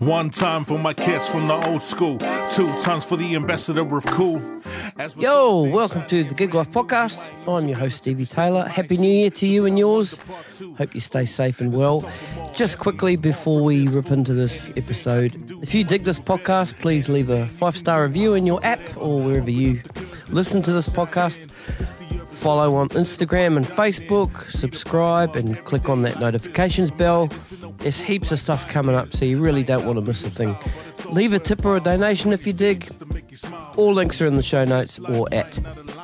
One time for my kids from the old school. Two times for the ambassador of cool. As Yo, welcome to the Gig Life podcast. I'm your host, Stevie Taylor. Happy New Year to you and yours. Hope you stay safe and well. Just quickly before we rip into this episode, if you dig this podcast, please leave a five star review in your app or wherever you listen to this podcast. Follow on Instagram and Facebook, subscribe, and click on that notifications bell. There's heaps of stuff coming up, so you really don't want to miss a thing. Leave a tip or a donation if you dig. All links are in the show notes or at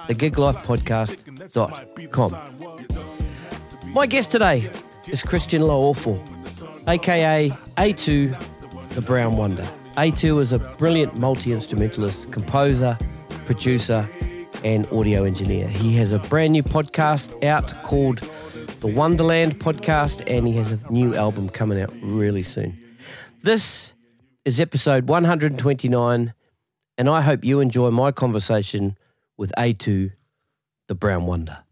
thegiglifepodcast.com. My guest today is Christian Lauofo, aka A2, the Brown Wunda. A2 is a brilliant multi instrumentalist, composer, producer, and audio engineer. He has a brand new podcast out called the Wundaland Podcast, and he has a new album coming out really soon. This is episode 129, and I hope you enjoy my conversation with A2, the Brown Wunda.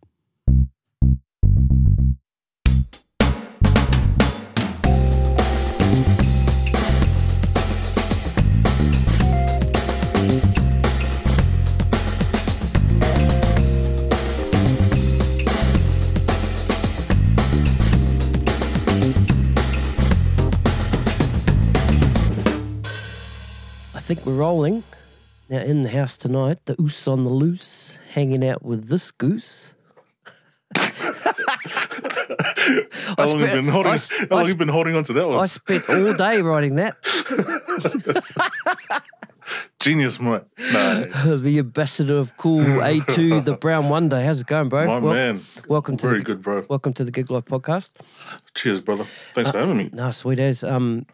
Think we're rolling. Now in the house tonight, the oos on the loose, hanging out with this goose. How long, have you been holding, I- how I long have you been holding on to that one? I spent all day writing that. Genius, mate. No, the ambassador of cool A2, the Brown Wunda. How's it going, bro? my Wel- man. Welcome to Very the, good, bro. welcome to the Gig Life podcast. Cheers, brother. Thanks for having me. No, sweet as. Um,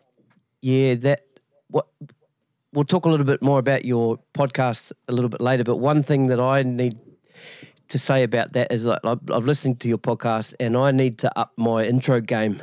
yeah, that what we'll talk a little bit more about your podcast a little bit later. But one thing that I need to say about that is like I've, I've listened to your podcast and I need to up my intro game.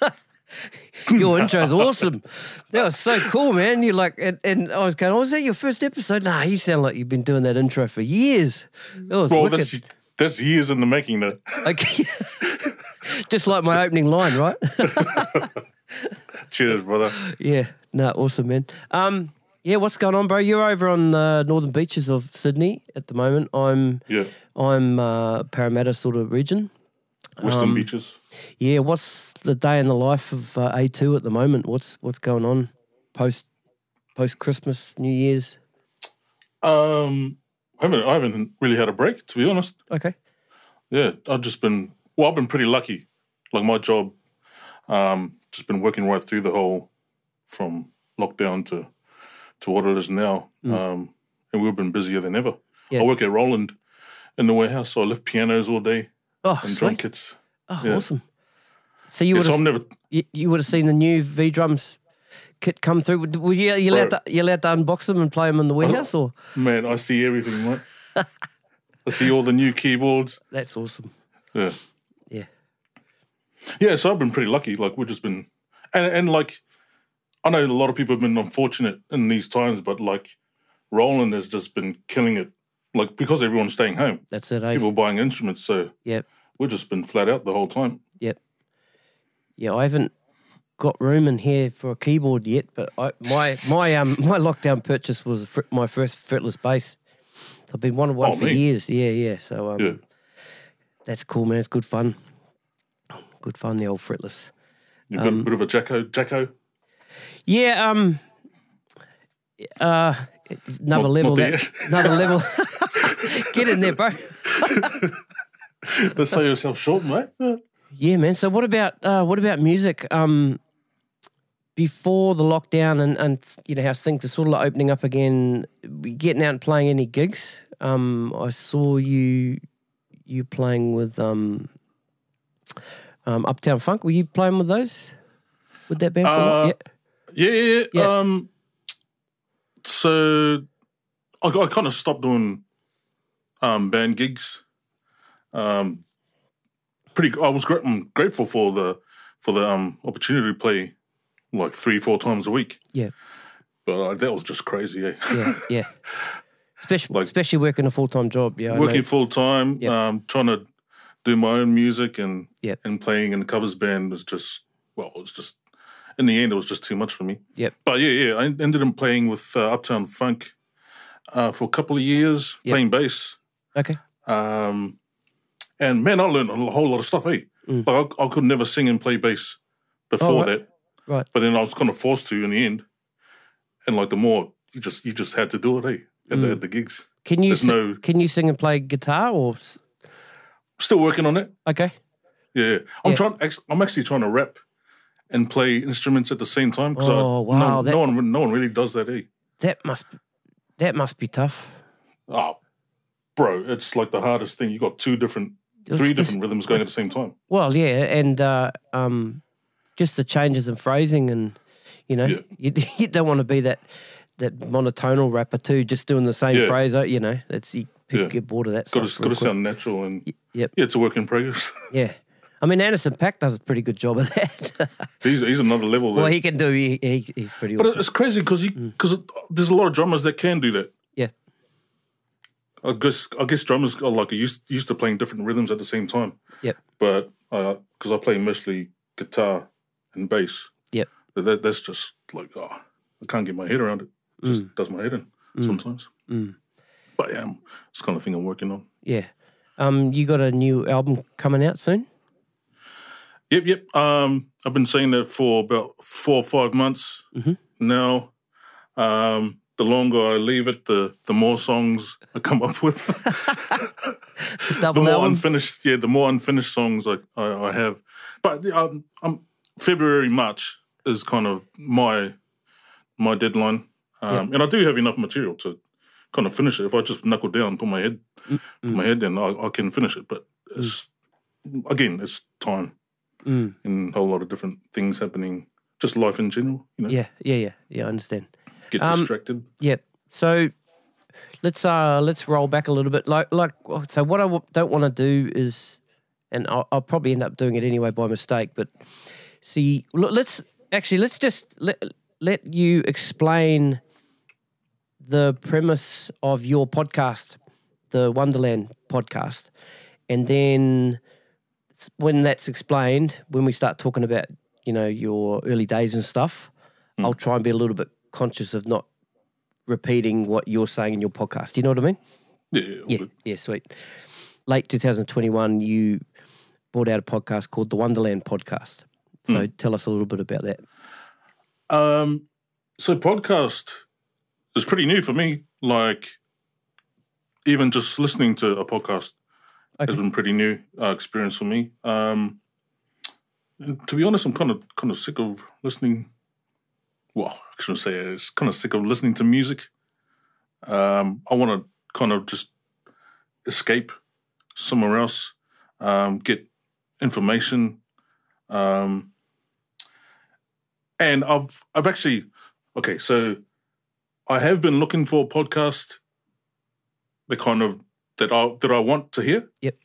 your intro intro's awesome. That was so cool, man. You like, and, and I was going, "Oh, was that your first episode?" Nah, you sound like you've been doing that intro for years. That was Well, wicked. that's, that's years in the making, though. Okay. Just like my opening line, right? Cheers, brother. Yeah, no, awesome, man. Um, yeah, what's going on, bro? You're over on the northern beaches of Sydney at the moment. I'm, Yeah. I'm uh, Parramatta sort of region. Western Um, Beaches. Yeah, what's the day in the life of uh, A2 at the moment? What's what's going on post post Christmas, New Year's? Um, I haven't, I haven't really had a break, to be honest. Okay, Yeah, I've just been, well, I've been pretty lucky. Like my job, um, just been working right through the whole, from lockdown to, to what it is now. Um, and we've been busier than ever. Mm. Yeah. I work at Roland in the warehouse, so I lift pianos all day oh and sweet, drum kits. oh yeah. awesome. So you Yeah, would so have I'm never, you, you would have seen the new V drums kit come through. Were you, you allowed to you allowed to unbox them and play them in the warehouse, or man, I see everything, right? I see all the new keyboards. that's awesome. Yeah. Yeah. Yeah, so I've been pretty lucky. Like we've just been, and and like, I know a lot of people have been unfortunate in these times, but like, Roland has just been killing it. Like because everyone's staying home, That's it. Eh? people buying instruments, so Yep. we've just been flat out the whole time. Yep. Yeah, I haven't got room in here for a keyboard yet, but I, my my um my lockdown purchase was fr- my first fretless bass. I've been wanting one Oh, for years. Yeah, yeah. So um, Yeah. that's cool, man. It's good fun. Good fun, the old fretless. You've been a bit of a Jaco, Jaco. Yeah. Um. Uh, another Not- level. another level. Get in there, bro. Don't sell yourself short, mate. Yeah, man. So what about uh, what about music? Um, before the lockdown and, and you know how things are sort of like opening up again, we getting out and playing any gigs? Um, I saw you you playing with um, um, Uptown Funk. Were you playing with those? With that band? For a while? Uh, yeah. Yeah, yeah, yeah. Um, so I, I kind of stopped doing um, band gigs. Um, pretty. I was gra- I'm grateful for the for the um, opportunity to play like three, four times a week. Yeah. But uh, that was just crazy. Eh? Yeah, yeah. Especially, Like- especially working a full time job. Yeah, Working full time, Yep. um, trying to do my own music and Yep. and playing in the covers band was just well, it was just in the end, it was just too much for me. Yep. But yeah, yeah, I ended up playing with uh, Uptown Funk uh, for a couple of years, Yep. playing bass. Okay. Um, and man, I learned a whole lot of stuff. Eh, Mm. like I, I could never sing and play bass before Oh, right. that, Right. but then I was kind of forced to in the end. And like the more you just you just had to do it, eh, at, the, Mm. at the gigs. Can you There's si- no- can you sing and play guitar or Still working on it. okay? Yeah. I'm Yeah. trying. I'm actually trying to rap and play instruments at the same time. Oh, I, wow, No, that- no one, no one really does that. Eh? That must that must be tough. Oh, bro, it's like the hardest thing. You got two different, It's three just- different rhythms going at the same time. Well, yeah, and uh, um, just the changes in phrasing, and you know, Yeah. you, you don't want to be that that monotonal rapper too, just doing the same Yeah. phrase. uh, You know, that's you people Yeah. get bored of that Got to, got to sound natural and Yep. yeah, it's a work in progress. Yeah, I mean Anderson Paak does a pretty good job of that. he's he's another level. well, he can do. He, he, he's pretty but awesome. it's crazy because because mm. there's a lot of drummers that can do that. Yeah. I guess I guess drummers are like used used to playing different rhythms at the same time. Yep. But uh, because I play mostly guitar and bass. Yep. That, that- that's just like oh, I can't get my head around it. Just mm. does my head in mm. sometimes. Mm. But yeah, it's the kind of thing I'm working on. Yeah. Um, you got a new album coming out soon? Yep, yep. Um, I've been saying that for about four or five months Mhm. now. Um, the longer I leave it, the the more songs I come up with. the more album. unfinished, yeah, the more unfinished songs I I, I have. But yeah, um, um, February March is kind of my my deadline, um, and I do have enough material to kind of finish it. If I just knuckle down, put my head put my head in, I, I can finish it. But it's again, it's time Mm. and a whole lot of different things happening. Just life in general, you know. Yeah, yeah, yeah, yeah. I understand. Get Um, distracted. Yeah. So let's uh let's roll back a little bit. Like like so, what I w- don't want to do is, and I'll, I'll probably end up doing it anyway by mistake. But see, look, let's actually let's just let let you explain the premise of your podcast, the Wundaland podcast, and then when that's explained, when we start talking about you know your early days and stuff, I'll try and be a little bit conscious of not repeating what you're saying in your podcast. Do you know what I mean? Yeah, yeah, Yeah, good. yeah, sweet. Late 2021, you brought out a podcast called the Wundaland Podcast. So tell us a little bit about that. Um, so podcast is pretty new for me. Like, even just listening to a podcast Okay. has been pretty new uh, experience for me. Um, to be honest, I'm kind of kind of sick of listening. Well, I shouldn't say it. It's kind of sick of listening to music. Um, I want to kind of just escape somewhere else, um, get information. Um, and I've I've actually okay, so I have been looking for a podcast the kind of that I that I want to hear. Yep.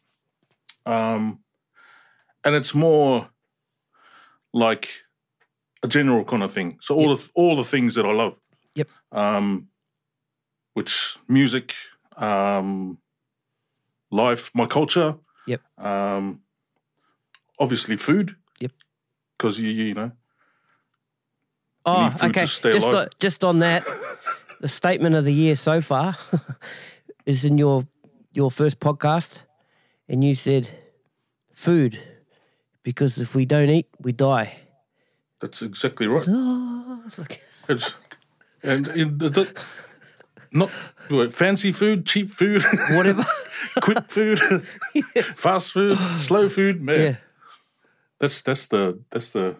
Um and it's more like a general kind of thing. So all the all the things that I love. Yep. Um which music, um life, my culture. Yep. Um obviously food. Yep. Because you you know Oh, okay. Just, alive. on, just on that, the statement of the year so far is in your your first podcast, and you said, "Food, because if we don't eat, we die." that's exactly right. Oh, it's like, It's, and in the, the, not what, fancy food, cheap food, whatever. quick food, fast food, slow food. Man, yeah, that's that's the that's the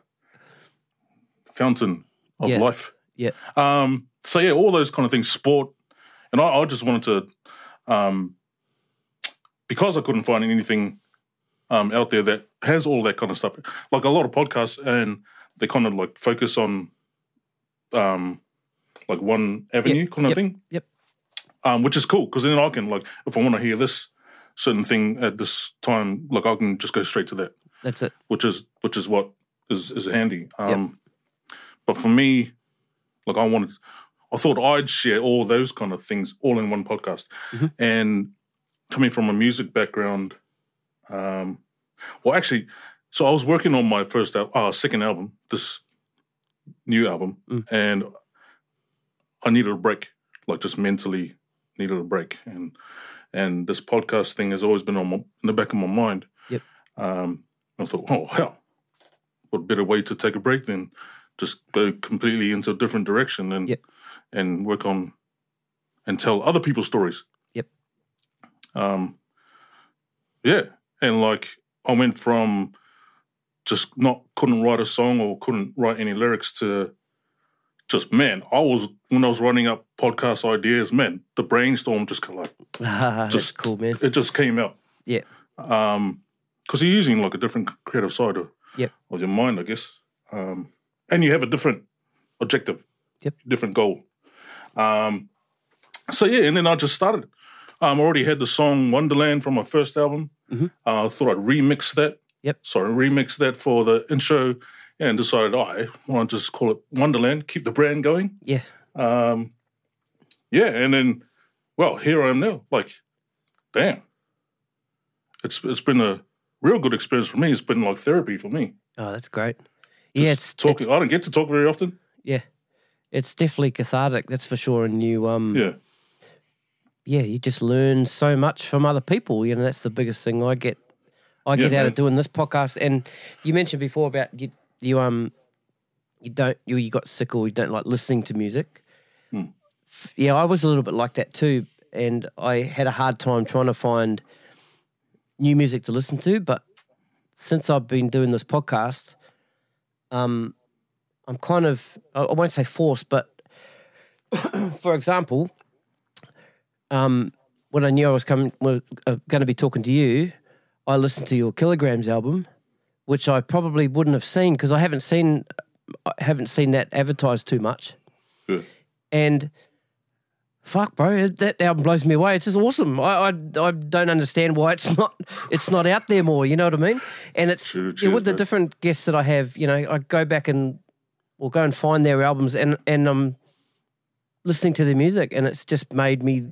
fountain of Yeah. life. yeah, Um, so yeah, all those kind of things, sport, and I, I just wanted to, um, because I couldn't find anything um, out there that has all that kind of stuff. Like a lot of podcasts, and they kind of like focus on, um, like one avenue kind of yep, thing. yep. Um, which is cool because then I can like if I want to hear this certain thing at this time, like I can just go straight to that That's it. which is which is what is is handy. Um, But for me, like I wanted, I thought I'd share all those kind of things all in one podcast. Mhm. And coming from a music background, um, well, actually, so I was working on my first al- uh, second album this new album, and I needed a break, like just mentally needed a break, and and this podcast thing has always been on my, in the back of my mind. Yep. Um, I thought, oh hell, what better way to take a break than just go completely into a different direction and Yep. and work on and tell other people's stories. Um, yeah, and like I went from just not couldn't write a song or couldn't write any lyrics to just man, I was when I was running up podcast ideas, man, the brainstorm just kind of like Just- cool, man. it just came out. Yeah. Um, because you're using like a different creative side of, Yep. of your mind, I guess. Um, and you have a different objective. Yep. Different goal. Um, so yeah, and then I just started. Um, I already had the song Wundaland from my first album. Mhm. Uh, I thought I'd remix that. Yep. So I remixed that for the intro and decided oh, I want to just call it Wundaland, keep the brand going. Yeah. Um, yeah, and then, well, here I am now. Like, damn, it's it's been a real good experience for me. It's been like therapy for me. Oh, that's great. Just yeah, it's, talking. I don't get to talk very often. yeah, it's definitely cathartic. That's for sure. And you, um, Yeah, yeah, you just learn so much from other people. You know, that's the biggest thing I get. I Yeah, get out man. of doing this podcast. And you mentioned before about you, you um, you don't you, you got sick or you don't like listening to music. Hmm. Yeah, I was a little bit like that too, and I had a hard time trying to find new music to listen to. But since I've been doing this podcast, um, I'm kind of I I won't say forced, but for example, um, when I knew I was coming, was uh, going to be talking to you, I listened to your Kilograms album, which I probably wouldn't have seen because I haven't seen, I haven't seen that advertised too much. Good. And fuck, bro, that album blows me away. It's just awesome. I, I I don't understand why it's not it's not out there more. You know what I mean? And it's yeah, cheers, with the different guests that I have. You know, I go back and or go and find their albums and and I'm listening to their music, and it's just made me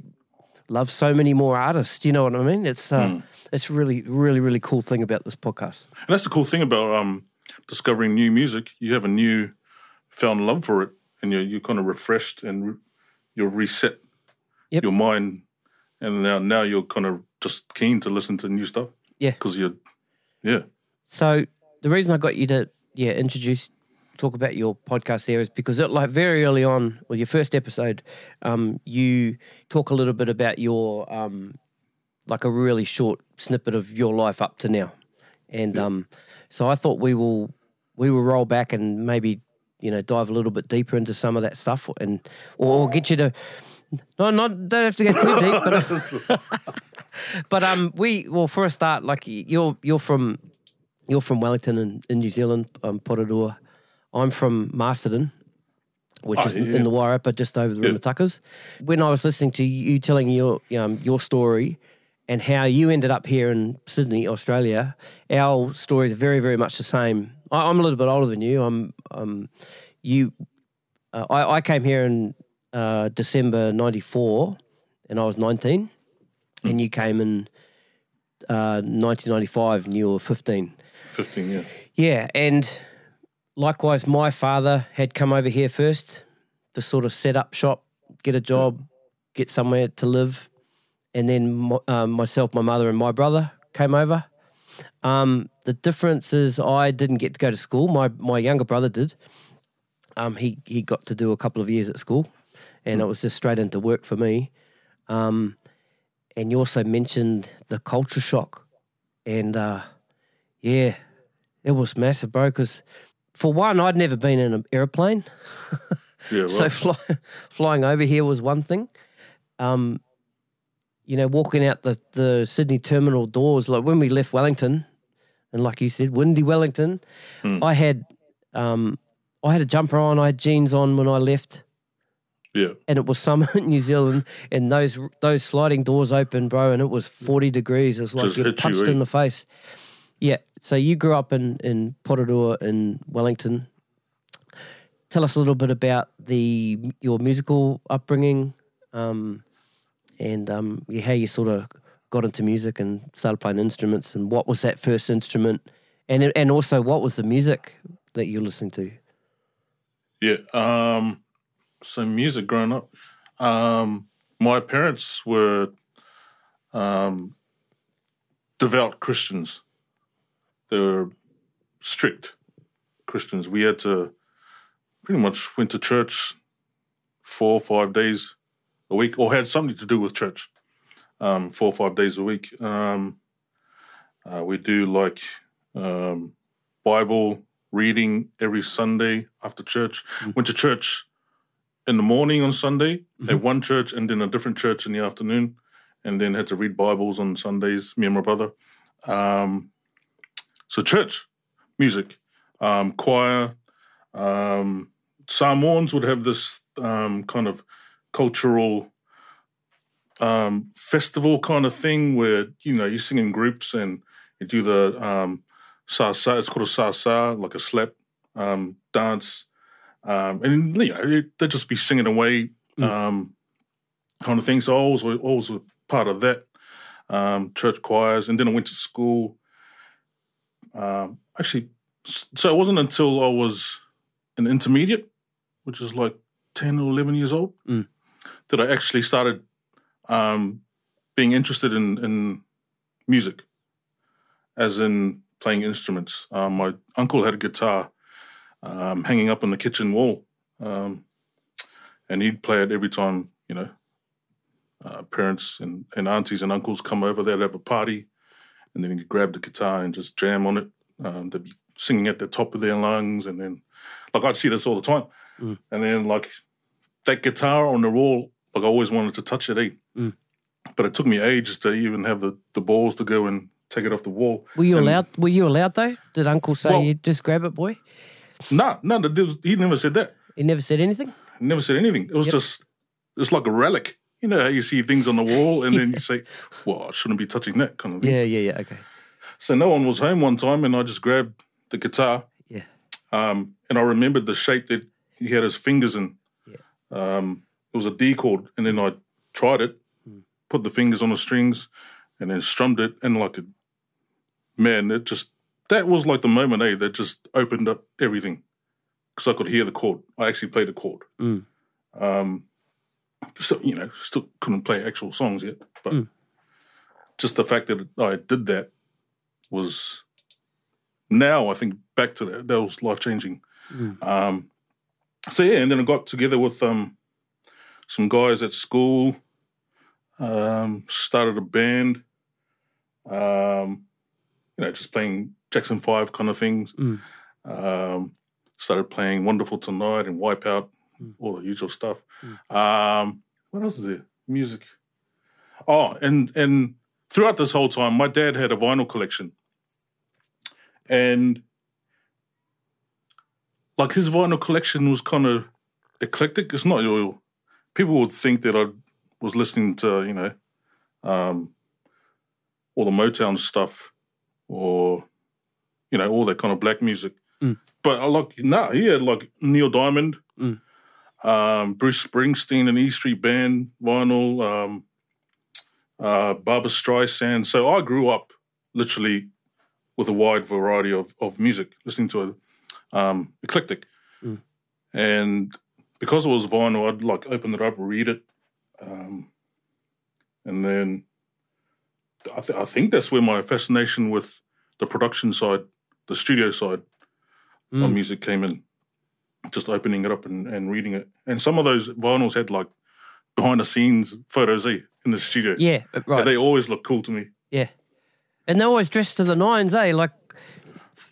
love so many more artists. You know what I mean? It's uh, Hmm. it's really really really cool thing about this podcast. and that's the cool thing about um, discovering new music. You have a new found love for it, and you're you're kind of refreshed and re- you're reset Yep. your mind, and now now you're kind of just keen to listen to new stuff. Yeah. because you're yeah. So the reason I got you to yeah introduce talk about your podcast is because it, like very early on, well, your first episode, um, you talk a little bit about your um, like a really short snippet of your life up to now, and um, so I thought we will we will roll back and maybe you know dive a little bit deeper into some of that stuff and or get you to. No, not don't have to get too deep, but but um, we well for a start, like you're you're from you're from Wellington in, in New Zealand, um, Porirua. I'm from Masterton, which Oh, is yeah, in the Wairarapa, just over the Yeah. Rimutakas. When I was listening to you telling your um, your story and how you ended up here in Sydney, Australia, our stories are very, very much the same. I, I'm a little bit older than you. I'm um, you. Uh, I, I came here in uh, December '94, and I was 19, and you came in uh, 1995, and you were 15. Fifteen, yeah. Yeah, and likewise, my father had come over here first to sort of set up shop, get a job, get somewhere to live, and then um, myself, my mother, and my brother came over. Um, the difference is I didn't get to go to school. My my younger brother did. Um, he he got to do a couple of years at school, and it was just straight into work for me. Um, and you also mentioned the culture shock, and uh, yeah, it was massive, bro. Because for one, I'd never been in an airplane, Yeah, right. so fly, flying over here was one thing. Um, you know, walking out the the Sydney terminal doors, like when we left Wellington, and like you said, windy Wellington, Hmm. I had um, I had a jumper on, I had jeans on when I left yeah, and it was summer in New Zealand, and those those sliding doors open, bro, and it was forty degrees. It was like Just you're hit you, punched eh? in the face. Yeah. So you grew up in in Porirua in Wellington. Tell us a little bit about the your musical upbringing, um, and um, how you sort of got into music and started playing instruments, and what was that first instrument, and and also what was the music that you're listening to? Yeah. Um, so music growing up, um, my parents were um, devout Christians. They were strict Christians. We had to pretty much went to church four or five days a week, or had something to do with church. Um, four or five days a week. Um, uh, we do like um, Bible reading every Sunday after church. Went to church in the morning on Sunday at one church, and then a different church in the afternoon, and then had to read Bibles on Sundays. Me and my brother. Um, so church music, um, choir. Um, Samoans would have this um, kind of cultural um, festival kind of thing where you know you sing in groups and you do the um, sa sa. It's called a sa sa, like a slap um, dance, um, and you know they'd just be singing away, um, kind of thing. So I was always a part of that um, church choirs, and then I went to school. Um, actually, so it wasn't until I was an intermediate, which is like ten or eleven years old, Mm. that I actually started um, being interested in, in music, as in playing instruments. Um, my uncle had a guitar um, hanging up on the kitchen wall, um, and he'd play it every time, you know, uh, parents and, and aunties and uncles come over. They'd have a party, and then he'd grab the guitar and just jam on it. Um, they'd be singing at the top of their lungs, and then, like, I'd see this all the time. Mm. And then, like, that guitar on the wall, like, I always wanted to touch it, eh? Mm. But it took me ages to even have the, the balls to go and take it off the wall. Were you And- allowed? Were you allowed though? Did Uncle say Well- you just grab it, boy? Nah, no, was- he never said that. He never said anything. He never said anything. It was Yep. just, it's like a relic. You know how you see things on the wall and then you say, well, I shouldn't be touching that kind of thing. Yeah, yeah, yeah. Okay. So no one was home one time and I just grabbed the guitar Yeah. um, and I remembered the shape that he had his fingers in. Yeah. Um, it was a D chord and then I tried it, Hmm. put the fingers on the strings and then strummed it and like, a, man, it just, that was like the moment, eh, that just opened up everything because I could hear the chord. I actually played the chord. Mm. Um, so, you know, still couldn't play actual songs yet, but Mm. just the fact that I did that was now I think back to that that was life changing. Mm. Um, so yeah, and then I got together with um, some guys at school, um, started a band, um, you know, just playing Jackson Five kind of things. Mm. Um, started playing Wonderful Tonight and Wipeout, Mm. all the usual stuff. Um, what else is there? Music. Oh, and and throughout this whole time, my dad had a vinyl collection, and like his vinyl collection was kind of eclectic. It's not your people would think that I was listening to you know um, all the Motown stuff or you know all that kind of black music. Mm. But I like nah, he had like Neil Diamond, Mm. Um, Bruce Springsteen and E Street Band vinyl, um, uh, Barbra Streisand. So I grew up literally with a wide variety of, of music, listening to it, um, eclectic. Mm. And because it was vinyl, I'd like open it up, read it, um, and then I, th- I think that's where my fascination with the production side, the studio side of Mm. music came in. Just opening it up and, and reading it. And some of those vinyls had like behind the scenes photos eh, in the studio. Yeah, right. And they always look cool to me. yeah, and they're always dressed to the nines, eh? Like,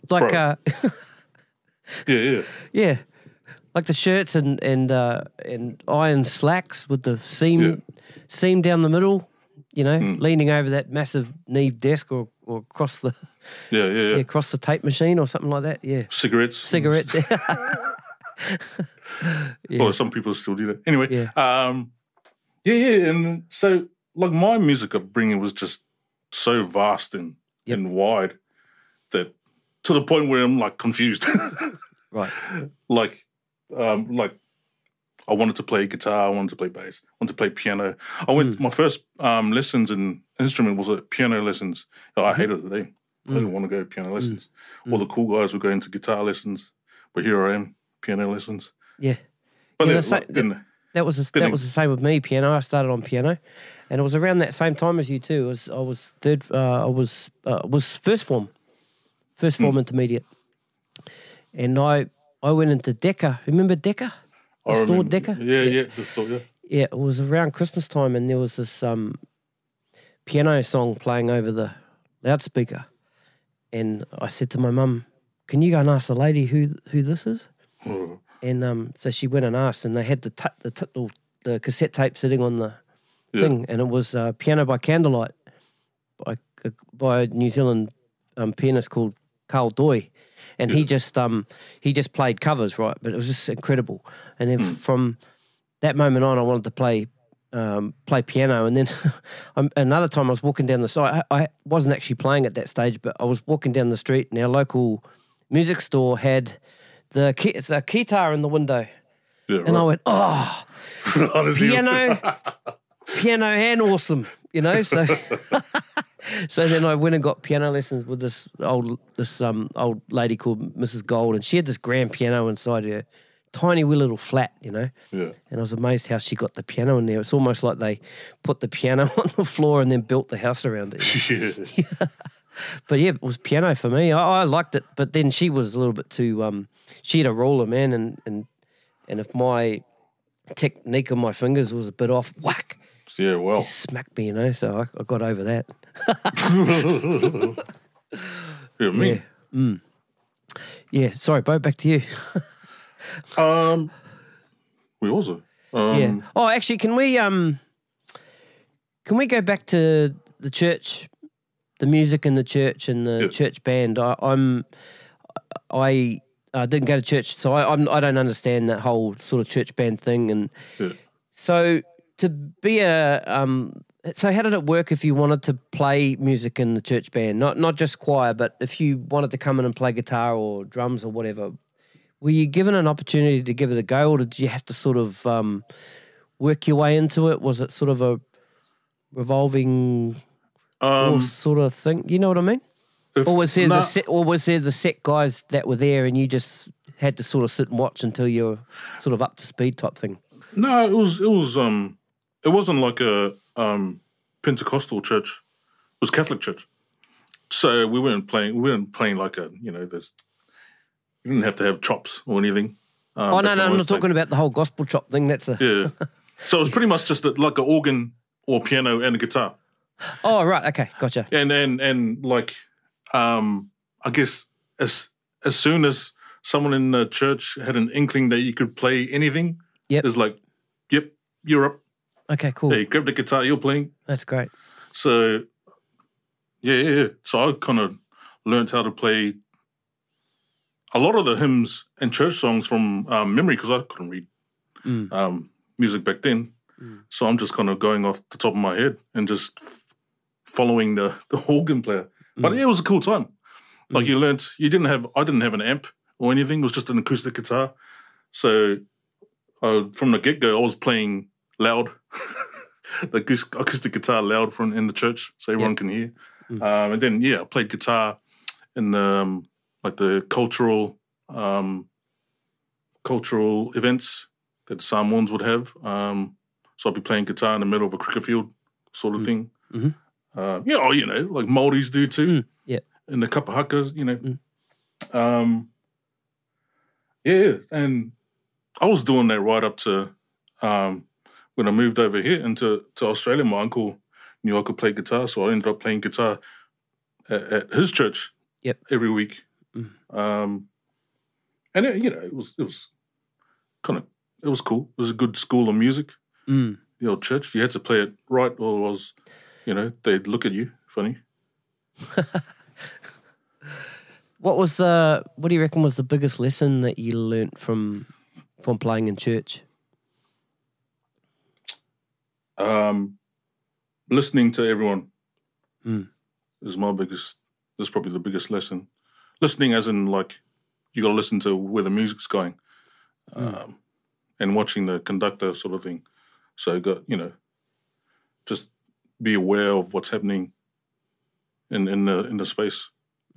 like, Bro. uh, Yeah, yeah. yeah, like the shirts and and uh, and iron slacks with the seam Yeah. seam down the middle. You know, Mm. leaning over that massive Neve desk or or across the Yeah, yeah, yeah. yeah, across the tape machine or something like that. Yeah, Cigarettes. cigarettes. yeah. Well, some people still do that. Anyway, Yeah. um, yeah, yeah. And so, like, my music upbringing was just so vast and, Yep. and wide that to the point where I'm like confused. right. like, um, like, I wanted to play guitar, I wanted to play bass, I wanted to play piano. I went, Hmm. my first um, lessons in instrument was at piano lessons. Oh, I hated it, eh? I Mm. didn't want to go to piano lessons. All the cool guys were going to guitar lessons, but here I am, piano lessons. Yeah. But Yeah, then, the sa- like, then- That was the, Didn't that was the same with me. Piano. I started on piano, and it was around that same time as you too. It was I was third. Uh, I was uh, was first form, first form intermediate, and I I went into Decca. Remember Decca? I The store remember- Decca. Yeah, yeah, the store, yeah. Yeah, it was around Christmas time, and there was this um, piano song playing over the loudspeaker, and I said to my mum, "Can you go and ask the lady who who this is?" And um, so she went and asked, and they had the t- the, t- the cassette tape sitting on the Yeah. thing, and it was uh, "Piano by Candlelight" by by a New Zealand um, pianist called Carl Doy, and he just um he just played covers, right? But it was just incredible. And then Hmm. from that moment on, I wanted to play um, play piano. And then another time, I was walking down the side. I, I wasn't actually playing at that stage, but I was walking down the street, and our local music store had the key, it's a guitar in the window, Yeah, and I went, oh piano, piano, and awesome, you know. So, so then I went and got piano lessons with this old this um old lady called Mrs. Gold, and she had this grand piano inside her tiny wee little flat, you know. Yeah. And I was amazed how she got the piano in there. It's almost like they put the piano on the floor and then built the house around it. you know? yeah. But yeah, it was piano for me. I, I liked it, but then she was a little bit too. Um, she had a ruler, man, and and and if my technique on my fingers was a bit off, whack, Yeah, well. she smacked me, you know. So I, I got over that. Yeah, me. Yeah. Yeah. Sorry, Bo. Back to you. Um, was it? Um, yeah. Oh, actually, can we um, can we go back to the church, the music in the church and the Yeah. church band? I, I'm, I uh, didn't go to church, so I I'm, I don't understand that whole sort of church band thing. And Yeah. so to be a um, so how did it work if you wanted to play music in the church band, not not just choir, but if you wanted to come in and play guitar or drums or whatever? Were you given an opportunity to give it a go, or did you have to sort of um, work your way into it? Was it sort of a revolving Um, sort of thing? You know what I mean? Or was there nah, the set, or was there the set guys that were there, and you just had to sort of sit and watch until you're sort of up to speed type thing? No, it was it was um it wasn't like a um Pentecostal church. It was Catholic church. So we weren't playing we weren't playing like a you know, there's you didn't have to have chops or anything. Um, oh no, no, I'm not talking about the whole gospel chop thing. That's a. Yeah. so it was pretty much just a, like an organ or piano and a guitar. Oh right, okay, gotcha. And and and like um I guess as as soon as someone in the church had an inkling that you could play anything, Yep. it's like, Yep, you're up. Okay, cool. Hey, grab the guitar, you're playing. That's great. So, yeah, yeah, yeah. So I kind of learned how to play a lot of the hymns and church songs from um, memory because I couldn't read Mm. um, music back then. Mm. So I'm just kind of going off the top of my head and just following the, the organ player. But Mm. it was a cool time. Like you learned, you didn't have, I didn't have an amp or anything. It was just an acoustic guitar. So uh, from the get go, I was playing loud, the acoustic guitar loud from in the church, so everyone Yeah. can hear. Mm. Um, and then yeah, I played guitar in um, like the cultural um, cultural events that the Samoans would have. Um, so I'd be playing guitar in the middle of a cricket field, sort of Mm. thing. Mhm. Uh, yeah, oh, you know, like Maoris do too. Mm, yeah. in the kapahakas, you know. Mm. Um, yeah, and I was doing that right up to um, when I moved over here into to Australia. My uncle knew I could play guitar, so I ended up playing guitar at, at his church. Yep. every week. Mm. Um, and it, you know, it was it was kind of it was cool. It was a good school of music. Mm. The old church. You had to play it right, or it was, you know, they'd look at you funny. What was the? What do you reckon was the biggest lesson that you learnt from from playing in church? Um, listening to everyone Mm. is my biggest. That's probably the biggest lesson. Listening, as in like, you got to listen to where the music's going, um, and watching the conductor sort of thing. So got you know, just be aware of what's happening in in the in the space.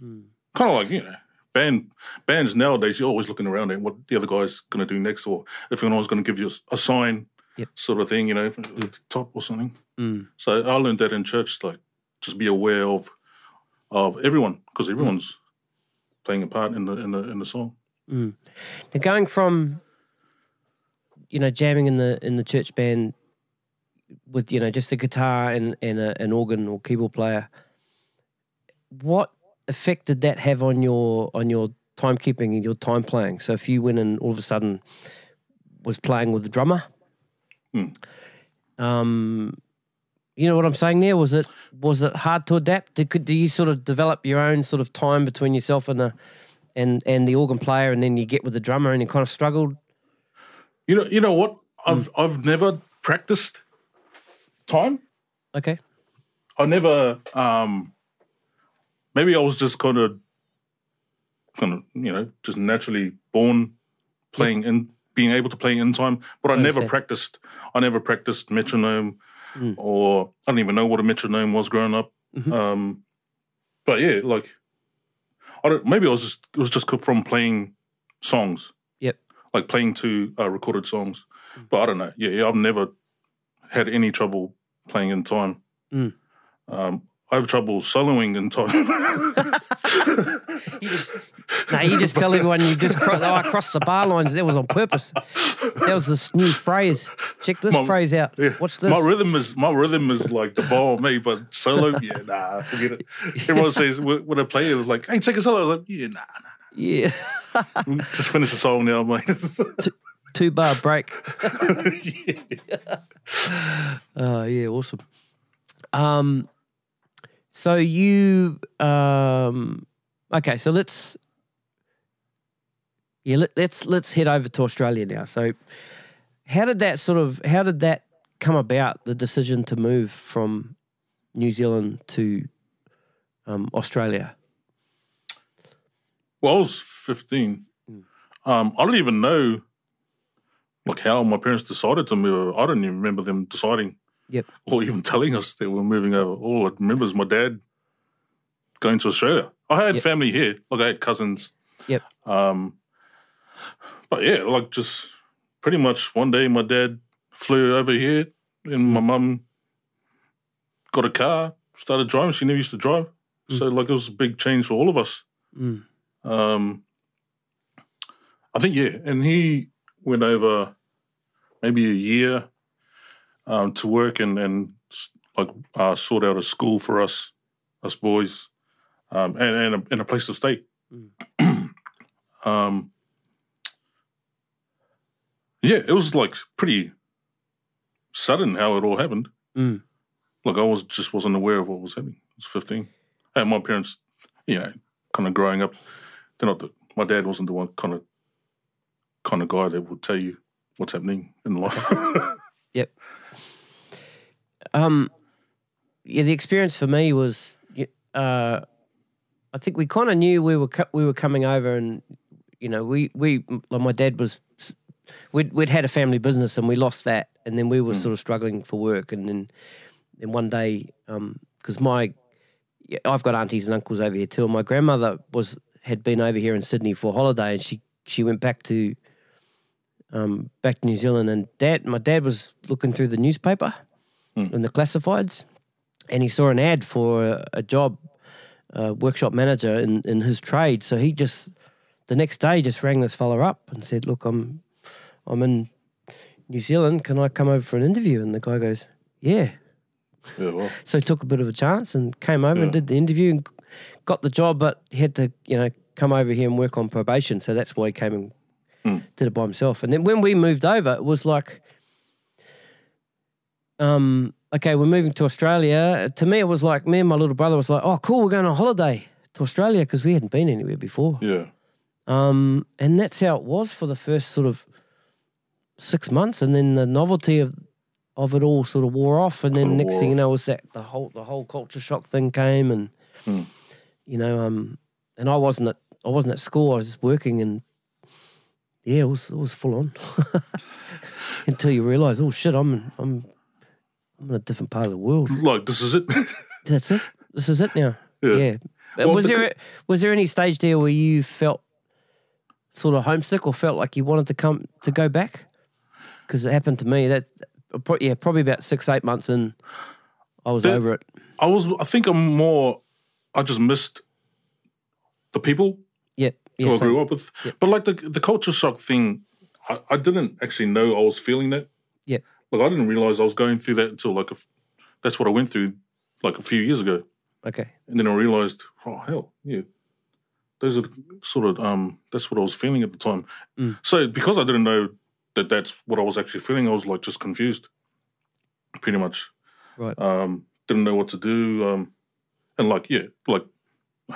Mm. Kind of like you know, band bands nowadays, you're always looking around at what the other guy's going to do next, or if anyone's going to give you a, sign, Yep. sort of thing, you know, the top or something. Mm. So I learned that in church, like just be aware of of everyone because everyone's playing a part in the in the in the song. Now going from you know jamming in the in the church band with you know just a guitar and and a, an organ or keyboard player, what effect did that have on your on your timekeeping and your time playing? So if you went and all of a sudden was playing with the drummer, Hmm. um, you know what I'm saying there? Was it was it hard to adapt? Did, could do you sort of develop your own sort of time between yourself and the and and the organ player, and then you get with the drummer, and you kind of struggled? You know, you know what? I've I've never practiced time. Okay. I never. um Maybe I was just kind of, kind of, you know, just naturally born playing in, being able to play in time. But I, I never practiced. I never practiced metronome, Mm. or I don't even know what a metronome was growing up. Mhm. Um But yeah, like, I don't. Maybe I was just it was just from playing songs. Yep. Like playing to uh, recorded songs. Mm. But I don't know. Yeah, yeah, I've never had any trouble playing in time. Mm. Um, I have trouble soloing in time. You just no, you just tell everyone you just oh, I crossed the bar lines. That was on purpose. That was this new phrase. Check this My- phrase out. Yeah. Watch this. My rhythm is my rhythm is like the ball of me, but solo, yeah, nah, forget it. Everyone says when I play it, it's like, hey, take a solo. I was like, yeah, nah, yeah, nah. Yeah. just finish the song now, mate. Two bar break. Oh yeah, awesome. Um, so you um, okay? So let's yeah let, let's let's head over to Australia now. So how did that sort of how did that come about? The decision to move from New Zealand to um, Australia. Well, I was 15. Um, I don't even know like how my parents decided to move. I don't even remember them deciding Yep. or even telling us that we're moving over. All I remember is my dad going to Australia. I had Yep. family here, like I had cousins. Yep. Um, but yeah, like just pretty much one day my dad flew over here and my mum got a car, started driving. She never used to drive. So like it was a big change for all of us. Mm. Um, I think yeah, and he went over maybe a year um, to work and and like uh, sort out a school for us, us boys, um, and and a, and a place to stay. um, yeah, it was like pretty sudden how it all happened. Mm. Like I was just wasn't aware of what was happening. I was fifteen, and my parents, you know, kind of growing up, they're not the. My dad wasn't the one kind of kind of guy that would tell you what's happening in life. Yep. Um, yeah, the experience for me was, uh, I think we kind of knew we were co- we were coming over, and you know, we we like my dad was, we'd we'd had a family business and we lost that, and then we were sort of struggling for work, and then then one day, um, because my, yeah, I've got aunties and uncles over here too, and my grandmother was had been over here in Sydney for a holiday, and she she went back to um, back to New Zealand, and dad, my dad was looking through the newspaper and the classifieds, and he saw an ad for a, a job, uh, workshop manager in, in his trade. So he just the next day just rang this fella up and said, "Look, I'm I'm in New Zealand. Can I come over for an interview?" And the guy goes, "Yeah." yeah, well, So he took a bit of a chance and came over and did the interview and got the job, but he had to, you know, come over here and work on probation. So that's why he came and Hmm. did it by himself. And then when we moved over, it was like, um, okay, we're moving to Australia. To me, it was like me and my little brother was like, oh, cool, we're going on holiday to Australia because we hadn't been anywhere before. yeah, Um, and that's how it was for the first sort of six months, and then the novelty of of it all sort of wore off, and then next thing you know was that the whole the whole culture shock thing came, and Hmm. you know, um, and I wasn't at I wasn't at school, I was just working, and yeah, it was it was full on until you realise, oh shit, I'm I'm I'm in a different part of the world. like this is it. That's it. This is it now. Yeah. yeah. Well, was the there was there any stage there where you felt sort of homesick or felt like you wanted to come to go back? Because it happened to me. That yeah, probably about six eight months in, I was over it. I was. I think I'm more. I just missed the people Yeah, yeah. who I grew up with. But like the the culture shock thing, I, I didn't actually know I was feeling that. Yeah. Like I didn't realize I was going through that until like a, that's what I went through like a few years ago, Okay. and then I realized, oh hell, yeah, those are the sort of um that's what I was feeling at the time. Mm. So because I didn't know that that's what I was actually feeling, I was like just confused, pretty much. Right. Um, didn't know what to do. Um, and like yeah, like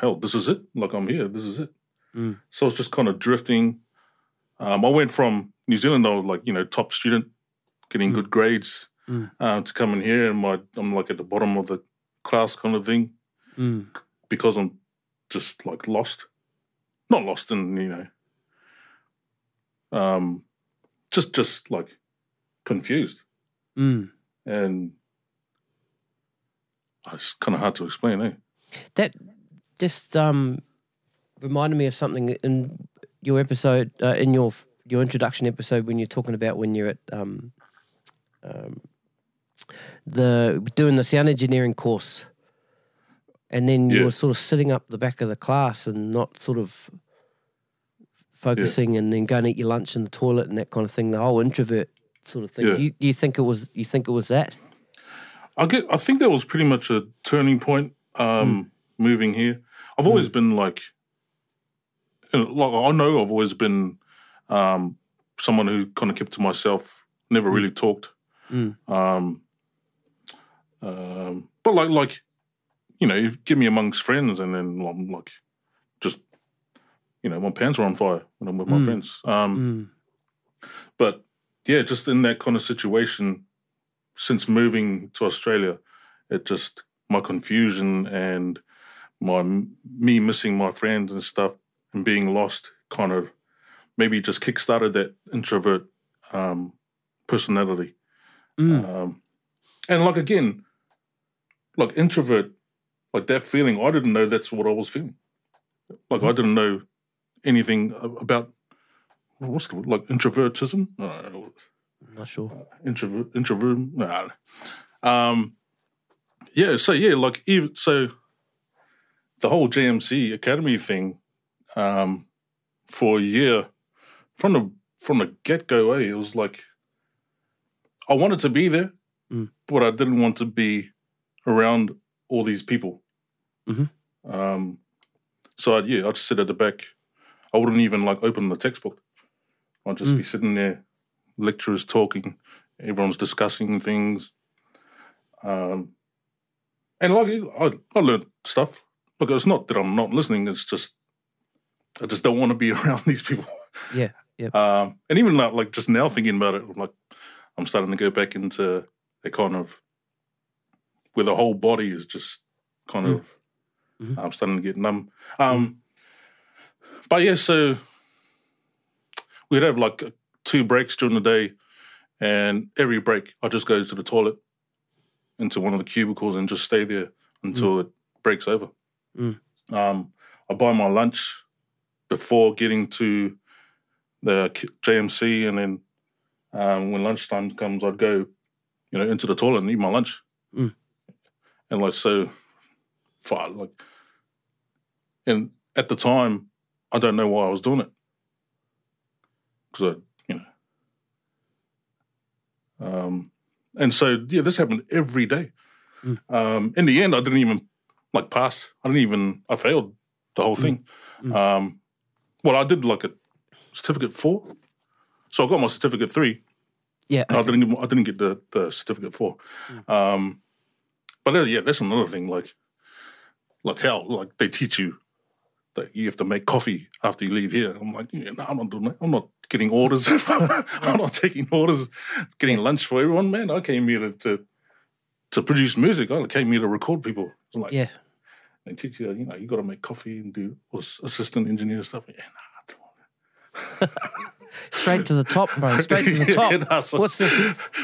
hell, this is it. Like I'm here. This is it. Mm. So I was just kind of drifting. Um, I went from New Zealand, I was like, you know, top student, getting Mm. good grades, Mm. um, to come in here and my I'm like at the bottom of the class kind of thing Mm. because I'm just like lost. Not lost in, you know, um, just just like confused. Mm. And it's kind of hard to explain, eh? That just um, reminded me of something in your episode, uh, in your your introduction episode, when you're talking about when you're at um, um, the doing the sound engineering course, and then you Yeah. were sort of sitting up the back of the class and not sort of focusing, and then going to eat your lunch in the toilet and that kind of thing. The whole introvert sort of thing. Yeah. You you think it was you think it was that? I get. I think that was pretty much a turning point. Um, Moving here, I've always been like, like I know I've always been um, someone who kind of kept to myself, never really talked. Mm. Um, um, but like, like, you know, you give me amongst friends, and then I'm like, just, you know, my pants are on fire when I'm with my Mm. friends. Um, Mm. but yeah, just in that kind of situation, since moving to Australia, it just my confusion and my me missing my friends and stuff and being lost kind of maybe just kickstarted that introvert um, personality. Mm. Um, and like again, like introvert, like that feeling, I didn't know that's what I was feeling. Like I didn't know anything about what's the word, like introvertism. I don't know Not sure. introvert introvert nah. um yeah so yeah like even so the whole JMC academy thing um for a year from the from the get-go eh, it was like I wanted to be there Mm. but I didn't want to be around all these people Mhm. um so I'd, yeah I'd just sit at the back I wouldn't even like open the textbook I'd just Mm. be sitting there lecturers talking, everyone's discussing things. Um, and like I, I learned stuff. Look, it's not that I'm not listening. It's just I just don't want to be around these people. Yeah. Yep. Um, and even like, like just now thinking about it, I'm like I'm starting to go back into a kind of where the whole body is just kind Mm. of Mhm. I'm starting to get numb. Um, but yeah, so we'd have like two breaks during the day, and every break I just go to the toilet into one of the cubicles and just stay there until it breaks over. Mm. Um, I buy my lunch before getting to the JMC, and then um, when lunchtime comes, I'd go, you know, into the toilet and eat my lunch. Mm. And like so, far like, and at the time, I don't know why I was doing it because I, you know, um, and so yeah, this happened every day. Mm. Um, in the end, I didn't even like pass. I didn't even. I failed the whole thing. Mm. Um, well, I did like a certificate four, so I got my certificate three. Yeah. I didn't. Even, I didn't get the the certificate four. Um, but uh, yeah, that's another thing. Like, like how like they teach you that you have to make coffee after you leave here. I'm like, yeah, no, I'm not doing that. I'm not getting orders. I'm not taking orders. Getting lunch for everyone, man. I came here to to, to produce music. I came here to record people. It's like Yeah. They teach you, you know, you got to make coffee and do assistant engineer stuff. Yeah, nah, I don't want Straight to the top, bro. Straight to the top. Yeah, no, so- what's this?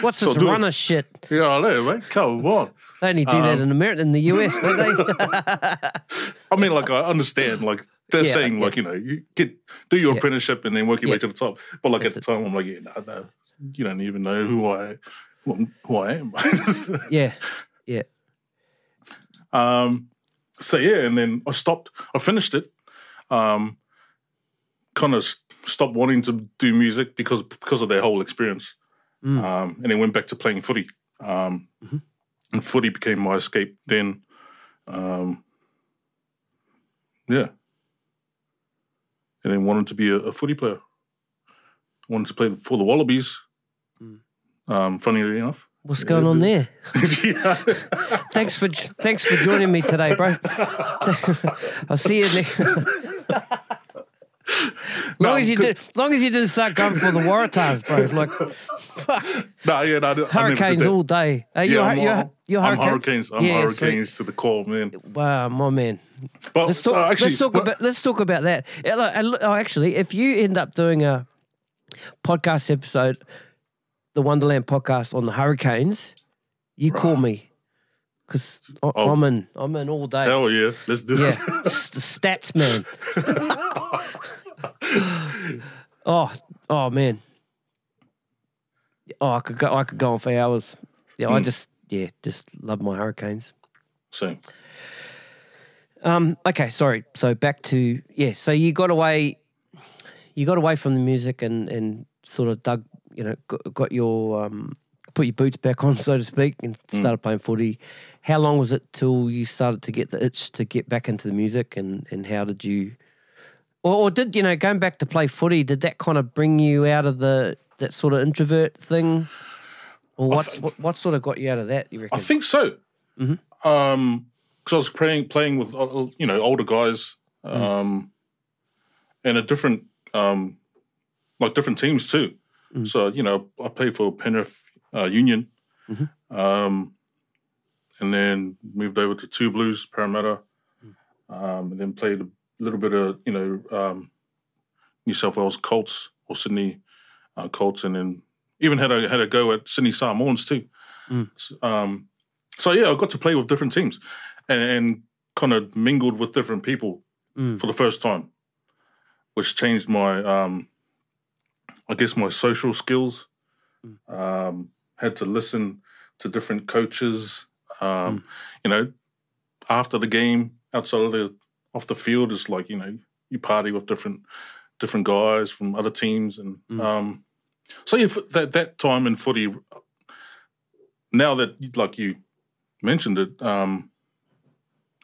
What's so this do it. runner shit? Yeah, I know, mate. Come on. They only do Um, that in America, in the US, don't they? I mean, like I understand, like they're Yeah, saying, like you know, you get do your apprenticeship and then work your way to the top. But like That's at the time, I'm like, yeah, no, no, you don't even know who I, who I am. yeah, yeah. um, so yeah, and then I stopped. I finished it. Um, kind of stopped wanting to do music because because of their whole experience. Mm. Um, and then went back to playing footy. Um, Mhm. And footy became my escape then. Um, yeah. And then wanted to be a, a footy player. Wanted to play for the Wallabies. Mm. Um, funnily enough. What's going on there? Thanks for thanks for joining me today, bro. I'll see you next. No, long as you did, long as you didn't start going for the Waratahs, bro. Like No, yeah, no, hurricanes all day. Are you, Yeah, are I'm, you're, you're I'm hurricanes. hurricanes. I'm Yeah, sweet. hurricanes to the core, man. Wow, my man. But Let's talk. uh, actually, let's talk what- about. Let's talk about that. Yeah, look, and look- Oh, actually, if you end up doing a podcast episode, the Wundaland podcast on the Hurricanes, you call me because Oh. I'm in. I'm in all day. Hell yeah, let's do Yeah, it. Stats man. oh, oh man. Oh, I could go. I could go on for hours. Yeah, I Mm. just yeah, just love my Hurricanes. So Um, okay, sorry. So back to yeah. So you got away, you got away from the music and and sort of dug, you know, got, got your um, put your boots back on, so to speak, and started playing footy. How long was it till you started to get the itch to get back into the music, and and how did you, or, or did you know going back to play footy? Did that kind of bring you out of the that sort of introvert thing, or what's what, what sort of got you out of that? You reckon? I think so. Mhm. Um, because I was playing playing with uh, you know older guys, um, and a different um, like different teams too. Mm. So you know, I played for Penrith uh, Union, Mhm. um, and then moved over to Two Blues Parramatta, um, and then played a little bit of you know um, New South Wales Colts or Sydney uh, Colts, and then even had a had a go at Sydney Samoans too. Mm. S- Um, so yeah, I got to play with different teams, and, and kind of mingled with different people Mm. for the first time, which changed my, um, I guess, my social skills. Mm. Um, had to listen to different coaches. Um, Mm. You know, after the game, outside of the off the field, is like you know you party with different different guys from other teams, and Mm. um, so yeah, that that time in footy. Now that like you mentioned it, um,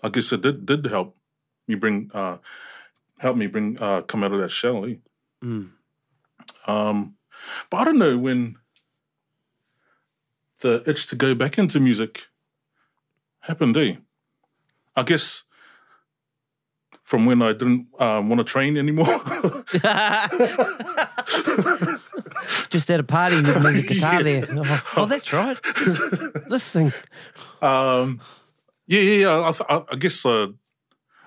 I guess it did did help me bring uh, help me bring uh, come out of that shell. eh? Mm. Um, but I don't know when the itch to go back into music happened. Eh? I guess from when I didn't um, want to train anymore. Just at a party with music guitar Yeah. there. Oh, oh, that's right. this thing. Um, yeah, yeah, yeah. I, I, I guess. Uh,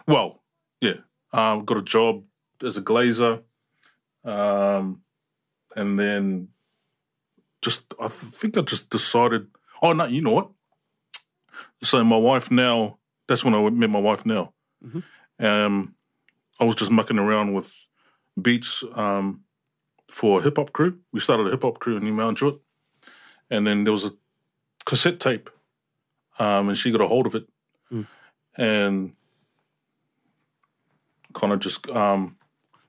well, yeah. Um, got a job as a glazer, um, and then just I think I just decided. Oh no, you know what? So my wife now. That's when I met my wife now. Mhm. Um, I was just mucking around with beats um, for a hip hop crew. We started a hip hop crew in New Mount Druitt, and then there was a cassette tape um, and she got a hold of it Mm. and kind of just um,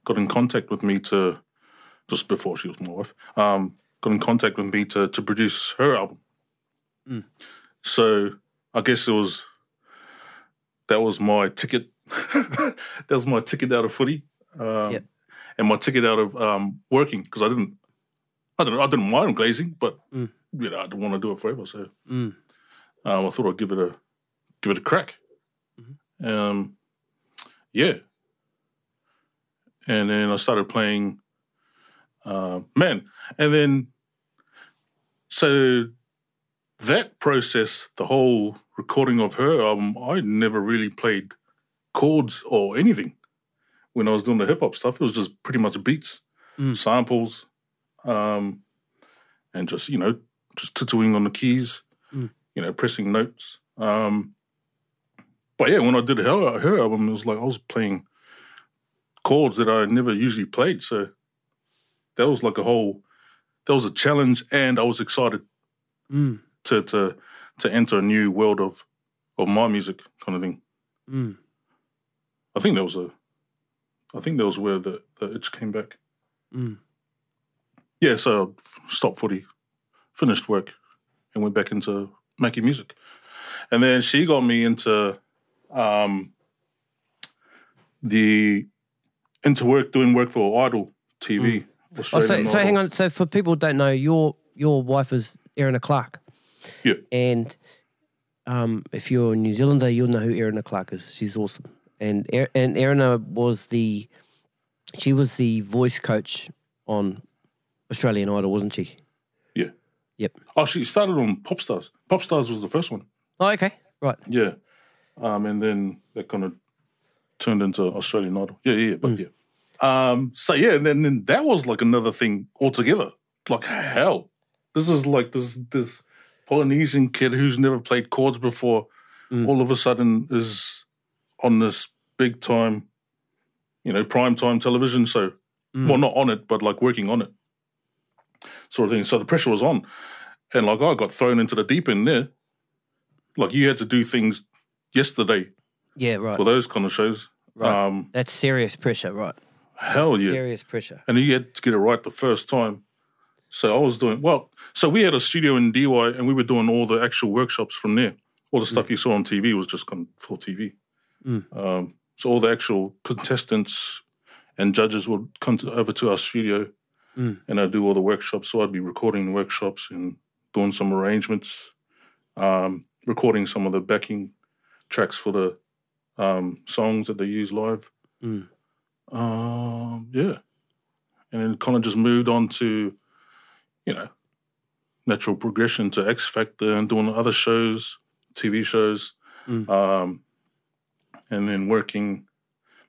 got in contact with me to just before she was my wife um, got in contact with me to to produce her album Mm. so i guess it was that was my ticket that was my ticket out of footy um, Yep. and my ticket out of um, working because i didn't i don't know i didn't mind glazing but Mm. you know i didn't want to do it forever so Mm. um, I thought I'd give it a give it a crack. Um, yeah, and then I started playing. Uh, man, and then so that process, the whole recording of her album, I never really played chords or anything when I was doing the hip hop stuff. It was just pretty much beats. samples, um, and just you know just tattooing on the keys, Mm. you know, pressing notes. Um, but yeah, when I did her her album, it was like I was playing chords that I never usually played. So that was like a whole that was a challenge, and I was excited Mm. to to to enter a new world of of my music kind of thing. Mm. I think that was a I think that was where the, the itch came back. Mm. Yeah, so I stopped footy, finished work, and went back into making music. And then she got me into um, the into work doing work for Idol TV. Oh, so, Australian so hang on. So for people who don't know, your your wife is Erana Clark. Yeah. And um, if you're a New Zealander, you'll know who Erana Clark is. She's awesome. And Er- and Erana was the she was the voice coach on Australian Idol, wasn't she? Yeah. Yep. Oh, she started on Popstars. Popstars was the first one. Oh, okay. Right. Yeah. Um, and then that kind of turned into Australian Idol. Yeah, yeah, but yeah. Um, so yeah, and then, then that was like another thing altogether. Like hell, this is like this this Polynesian kid who's never played chords before, Mm. all of a sudden is on this big time, you know, prime time television show. Mm. Well, not on it, but like working on it, sort of thing. So the pressure was on, and like I got thrown into the deep end there. Like you had to do things yesterday Yeah. Right. for those kind of shows. Right. Um, That's serious pressure. Right. Hell yeah. Serious pressure. And you had to get it right the first time. So I was doing well. So we had a studio in Dee Why, and we were doing all the actual workshops from there. All the stuff you saw on TV was just for TV. Mm. Um, so all the actual contestants and judges would come to, over to our studio, Mm. and I'd do all the workshops. So I'd be recording the workshops and doing some arrangements, um, recording some of the backing tracks for the um, songs that they use live. Mm. Um, yeah, and then kind of just moved on to, you know, natural progression to X Factor and doing other shows, TV shows, Mm. um, and then working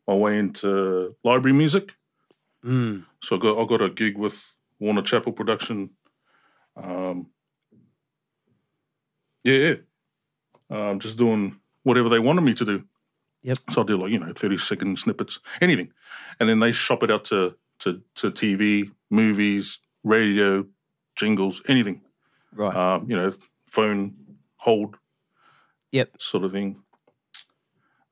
my way into library music. Mm. So I got I got a gig with Warner Chappell Production. Um, yeah, yeah. Um, just doing whatever they wanted me to do. Yep. So I'll do like you know thirty second snippets, anything, and then they shop it out to to to TV, movies, radio, jingles, anything. Right. Um, you know, phone hold. Yep. Sort of thing.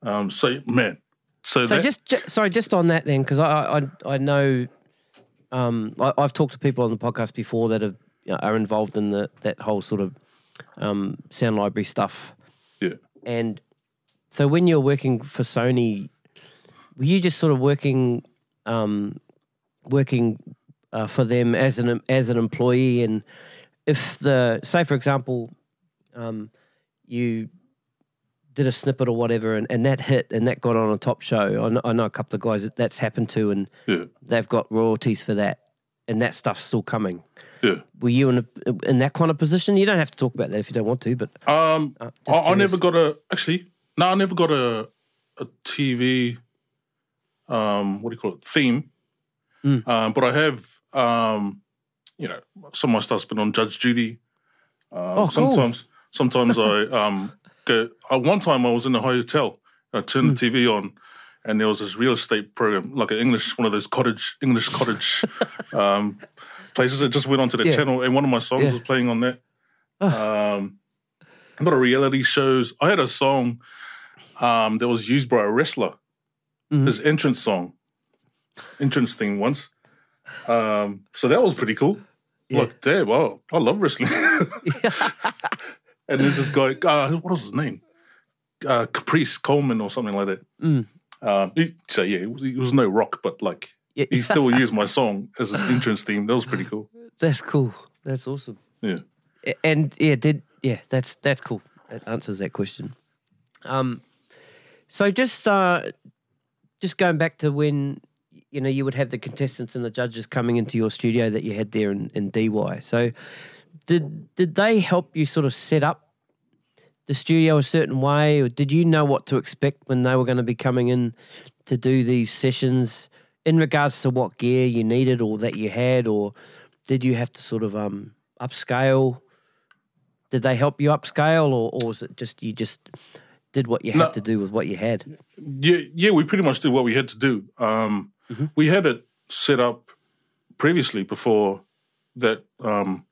Um, so man, so, So that, just, ju- sorry, just on that then, because I, I I know, um, I, I've talked to people on the podcast before that have, you know, are involved in the that whole sort of um, sound library stuff, yeah. and so when you're working for Sony, were you just sort of working, um, working uh, for them as an as an employee, and if the say for example, um, you did a snippet or whatever, and, and that hit and that got on a top show. I know, I know a couple of guys that that's happened to, and Yeah, they've got royalties for that, and that stuff's still coming. yeah. Were you in a, in that kind of position? You don't have to talk about that if you don't want to, but Um, uh, I, I never got a actually. No, I never got a a TV. Um, what do you call it? Theme. Mm. Um, but I have. Um, you know, some of my stuff's been on Judge Judy. Um, Oh, cool. Sometimes, sometimes I um go. Uh, one time I was in a hotel. I turned Hmm. the TV on, and there was this real estate program, like an English, one of those cottage English cottage um, places. It just went onto the Yeah. channel, and one of my songs Yeah. was playing on that. Oh. Um, a lot of reality shows. I had a song um, that was used by a wrestler, Mhm. his entrance song, entrance thing once. Um, so that was pretty cool. Yeah. Look, damn, wow, I love wrestling. and there's this guy, uh, what was his name? Uh, Caprice Coleman or something like that. Mm. Um, he, so yeah, it was, was no rock, but like Yeah. he still used my song as his entrance theme. That was pretty cool. that's cool. That's awesome. Yeah. And yeah, did yeah, that's that's cool. That answers that question. Um, so just uh, just going back to when you know you would have the contestants and the judges coming into your studio that you had there in, in Dee Why. So did did they help you sort of set up the studio a certain way, or did you know what to expect when they were going to be coming in to do these sessions? in regards to what gear you needed or that you had, or did you have to sort of um, upscale? Did they help you upscale, or, or was it just you just did what you had No. to do with what you had? Yeah, yeah, we pretty much did what we had to do. Um, We had it set up previously before that um,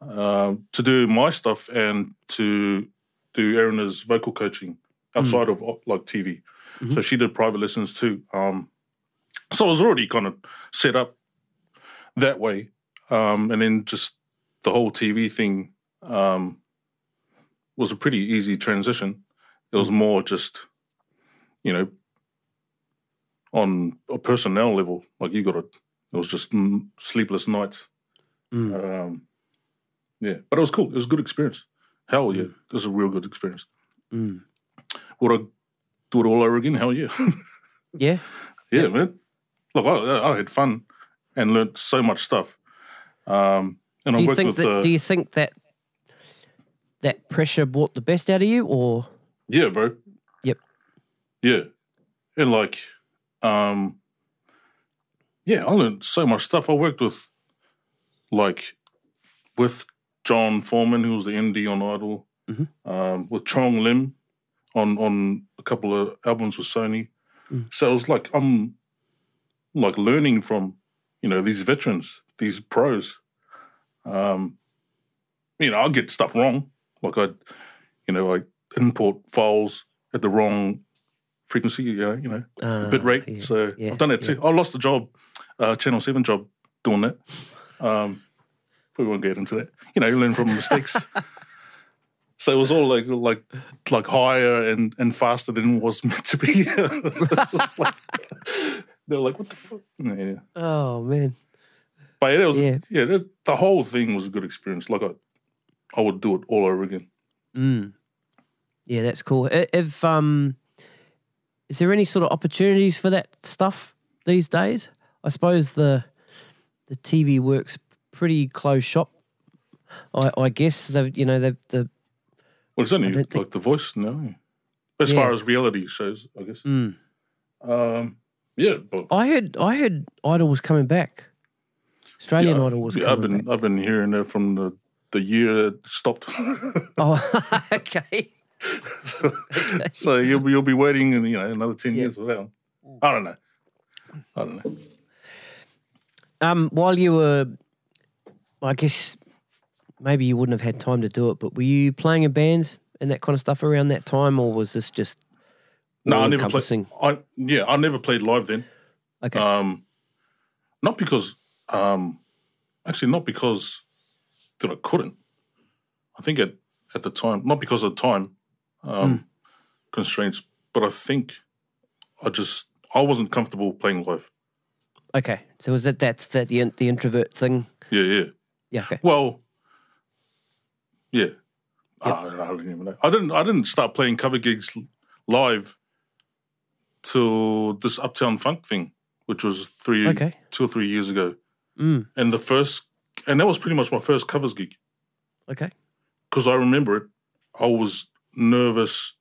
uh, to do my stuff and to do Erana's vocal coaching outside of like TV. So she did private lessons too. Um, so it was already kind of set up that way, um, and then just the whole TV thing um, was a pretty easy transition. It was more just you know, on a personnel level, like you got to, it was just mm, sleepless nights. Mm. Um, yeah, but it was cool. It was a good experience. Hell yeah, it was a real good experience. Mm. Would I do it all over again? Hell yeah, Yeah, yeah, man. Look, I, I had fun and learnt so much stuff. Um, and do I you worked think with, that? uh, do you think that that pressure brought the best out of you, or yeah, bro. Yep. Yeah, and like, um, yeah, I learned so much stuff. I worked with, like, with John Foreman, who was the MD on Idol, Mhm. um, with Chong Lim on on a couple of albums with Sony. Mm. So it was like I'm like learning from you know these veterans, these pros. Um, you know, I'll get stuff wrong. Like I, you know, I import files at the wrong frequency. You know, you know, uh, bit rate. yeah, so yeah, I've done that too. I lost the job, uh, Channel Seven job, doing that. Um, we won't get into that. You know, you learn from mistakes. so it was all like like like higher and and faster than it was meant to be. Like- they were like, "What the fuck?" Yeah. Oh man, But yeah, it was Yeah. yeah. the, the whole thing was a good experience. Like I, I would do it all over again. mm. Yeah, that's cool. If um, is there any sort of opportunities for that stuff these days? I suppose the the TV works pretty close shop. I, I guess they've you know they've the Well, it's only like think- The Voice now. As Yeah. far as reality shows, I guess. mm. Um, yeah, but I heard I heard Idol was coming back. Australian yeah, Idol was yeah, I've been back. I've been hearing that from the the year it stopped. Oh, okay. so you'll be you'll be waiting, in, you know, another ten Yeah. years for that. one. I don't know. I don't know. Um, while you were, I guess maybe you wouldn't have had time to do it, but were you playing in bands and that kind of stuff around that time, or was this just No, I never played. I yeah, I never played live then. Okay. Um, not because, um, actually, not because that I couldn't. I think at at the time, not because of the time um, Hmm. constraints, but I think I just I wasn't comfortable playing live. okay. So was that that's that the the introvert thing? Yeah, yeah. Yeah. Okay. Well, yeah. I, I don't even know. I didn't. I didn't start playing cover gigs live till this Uptown Funk thing, which was three, Okay. two or three years ago. Mm. And the first, and that was pretty much my first covers gig Okay. because I remember it. I was nervous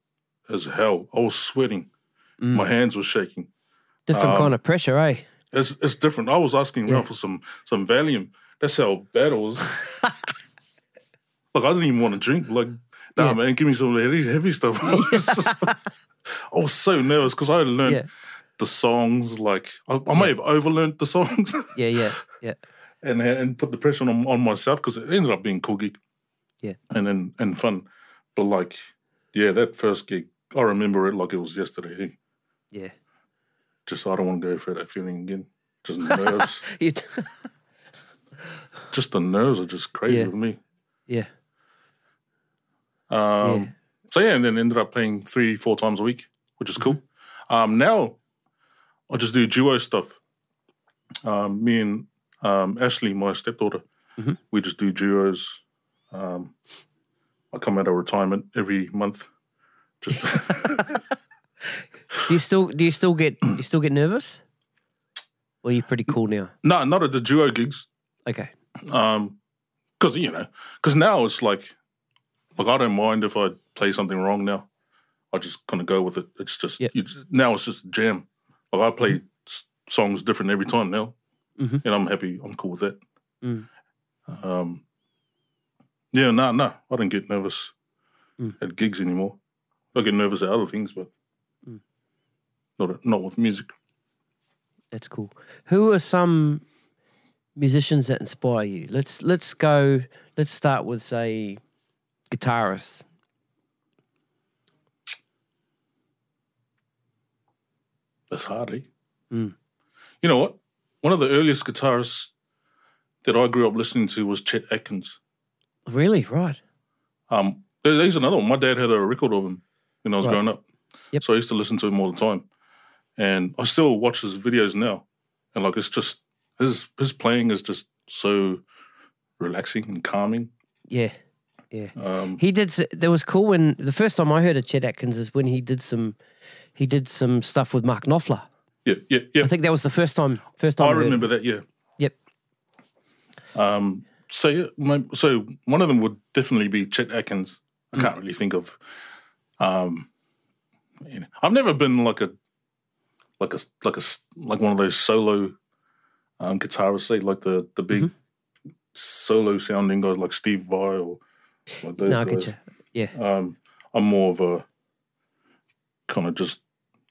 as hell. I was sweating. Mm. My hands were shaking. Different Um, kind of pressure, eh? It's it's different. I was asking around for some some Valium. That's how bad it was. like I didn't even want to drink. Like, nah, Yeah. man, give me some of heavy heavy stuff. I was, just- I was so nervous because I had learned Yeah. the songs. Like I, I may have overlearned the songs Yeah. Yeah. Yeah. and and put the pressure on on myself because it ended up being cool gig. Yeah. and then and fun. But like, yeah, that first gig, I remember it like it was yesterday. Yeah. Just I don't want to go through that feeling again. Just nerves. You- just the nerves are just crazy Yeah. with me. yeah. Um, Yeah. So yeah, and then ended up playing three, four times a week, which is cool. Um, now I just do duo stuff. Um, me and um, Ashley, my stepdaughter, Mhm. we just do duos. Um, I come out of retirement every month. Just Do you still do you still get you still get nervous? Or are you pretty cool now? no, not at the duo gigs. Okay. Um, because you know, because now it's like, like I don't mind if I play something wrong. Now, I just kind of go with it. It's just, Yeah. you just now it's just jam. Like I play s- songs different every time now, Mhm. and I'm happy. I'm cool with that. Mm. Um, yeah, no, no, I don't get nervous Mm. at gigs anymore. I get nervous at other things, but Mm. not not with music. That's cool. Who are some musicians that inspire you? Let's let's go. Let's start with say guitarists. That's hard, eh? Mm. You know what? One of the earliest guitarists that I grew up listening to was Chet Atkins. Really, right? Um, there- there's another one. My dad had a record of him when I was Right. growing up. Yep. So I used to listen to him all the time. And I still watch his videos now. And like it's just his his playing is just so relaxing and calming. Yeah, yeah. Um, He did. s- That was cool when the first time I heard of Chet Atkins is when he did some. He did some stuff with Mark Knopfler. yeah, yeah, yeah. I think that was the first time. First time I remember that, yeah. Yep. Um, so yeah, my, so one of them would definitely be Chet Atkins. I can't really think of. Um, you know, I've never been like a, like a like a like one of those solo, um, guitarists, say like the the big solo sounding guys like Steve Vai or like those No, I guys. get you. Yeah, Um, I'm more of a kind of just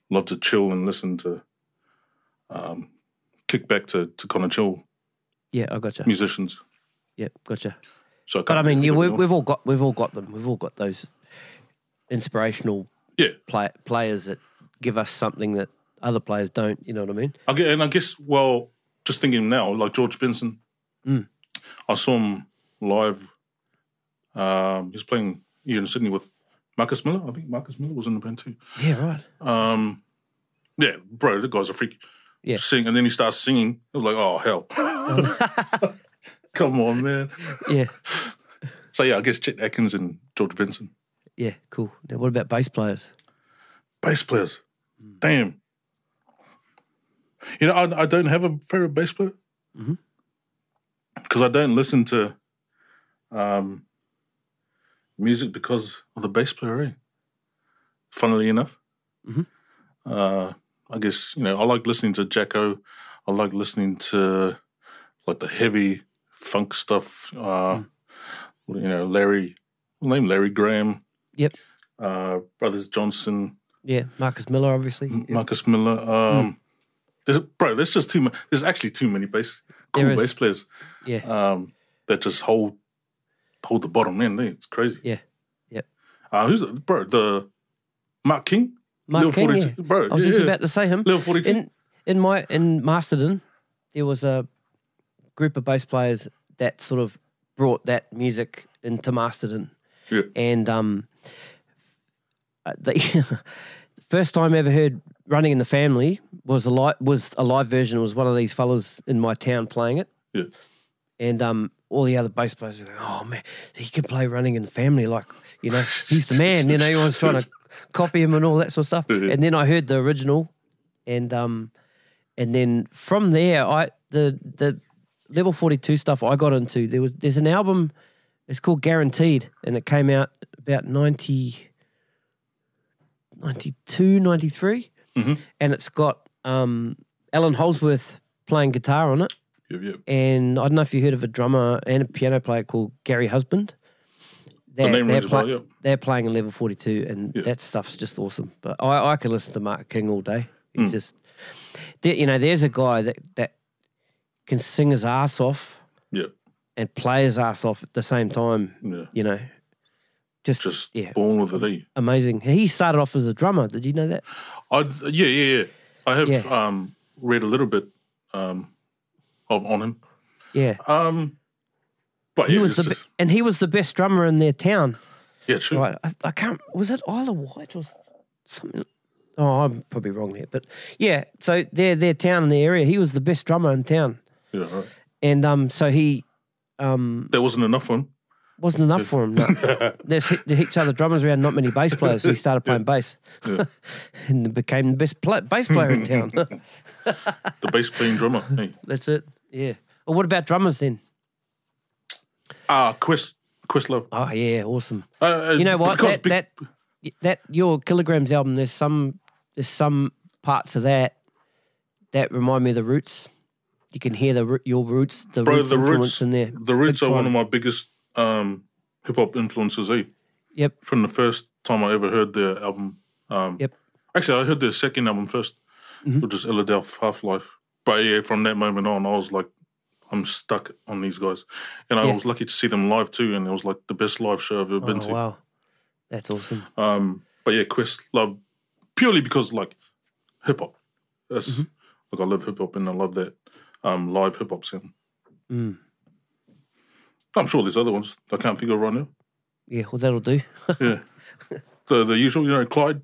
love to chill and listen to, um, kick back to to kind of chill yeah, I got you. musicians. Yeah, gotcha. So, I But I mean, yeah, we, we've all got we've all got them. We've all got those inspirational yeah, play, players that give us something that other players don't. You know what I mean? I get, and I guess well, just thinking now, like George Benson, Mm. I saw him live. Um, he was playing here in Sydney with Marcus Miller. I think Marcus Miller was in the band too. Yeah, right. Um, yeah, bro, the guy's a freak. Yeah. sing, and then he starts singing. I was like, oh hell, come on, man. Yeah, So yeah, I guess Chet Atkins and George Benson, yeah, cool. Now, what about bass players? bass players. Damn. You know, I, I don't have a favorite bass player because I don't listen to um, music because of the bass player. Eh? Funnily enough, Mhm. uh, I guess you know I like listening to Jaco. I like listening to like the heavy funk stuff. Uh, You know, Larry, name Larry Graham. Yep. Uh, Brothers Johnson. Yeah, Marcus Miller, obviously. M- Marcus Miller. Um, there's, bro, there's just too many. There's actually too many bass cool There is. bass players Yeah, um, that just hold hold the bottom end. eh? It's crazy. Yeah. Yep. Uh, who's the, bro? The Mark King. Mark Lil King. 42. Yeah. Bro, I was yeah, just yeah. about to say him. Forty two. In in my in Masterton, there was a group of bass players that sort of brought that music into Masterton, Yeah. and um, uh, the first time I ever heard "Running in the Family" was a live was a live version. It was one of these fellas in my town playing it, Yeah. and um, all the other bass players were like, "Oh man, he can play "Running in the Family." Like, you know, he's the man. You know, everyone's trying to copy him and all that sort of stuff. Yeah. And then I heard the original, and um, and then from there, I the the level forty two stuff I got into. There was there's an album. It's called Guaranteed, and it came out about 90, 92, 93. Mhm. and it's got um, Allan Holdsworth playing guitar on it. Yep, yep. And I don't know if you heard of a drummer and a piano player called Gary Husband. The They're, name they're, rings a bell. play- Yep. they're playing in level 42, and that stuff's just awesome. But I, I could listen to Mark King all day. He's Mm. just, there, you know, there's a guy that, that can sing his ass off Yep. and play his ass off at the same time, Yeah. you know. Just, Just yeah, born with it. Eh? amazing. He started off as a drummer. Did you know that? I yeah yeah yeah. I have Yeah. um, read a little bit um, of on him. Yeah. Um, but He yeah, was the just- and he was the best drummer in their town. yeah true. Right. I, I can't. Was it Isle of Wight or something? Oh, I'm probably wrong there, but yeah. So their their town in the area, he was the best drummer in town, Yeah, right. and um, so he um That wasn't enough for him. wasn't enough for him. No. There's he- there heaps of other drummers around, not many bass players. So he started playing bass, Yeah. and became the best pla bass player in town. The bass playing drummer. Hey. That's it. Yeah. Well, what about drummers then? Ah, Quest Questlove. Oh yeah, awesome. Uh, uh, You know what? because That, big- that that your kilograms album. There's some there's some parts of that that remind me of the Roots. You can hear the your Roots, the Bro, Roots the influence Roots, in there. the Roots Big are one of my biggest um, hip hop influences. Eh? Yep. From the first time I ever heard their album. Um, Yep. Actually, I heard their second album 1st Mhm. which is Illadelph Halflife. But yeah, from that moment on, I was like, I'm stuck on these guys, and I Yeah. was lucky to see them live too, and it was like the best live show I've ever been Oh, to. wow, that's awesome. Um, but yeah, Quest love purely because like hip hop. That's Mm-hmm. like I love hip hop and I love that um, live hip hop scene. Mm. I'm sure there's other ones I can't think of right now. Yeah, well, that'll do. Yeah, the the usual, you know, Clyde,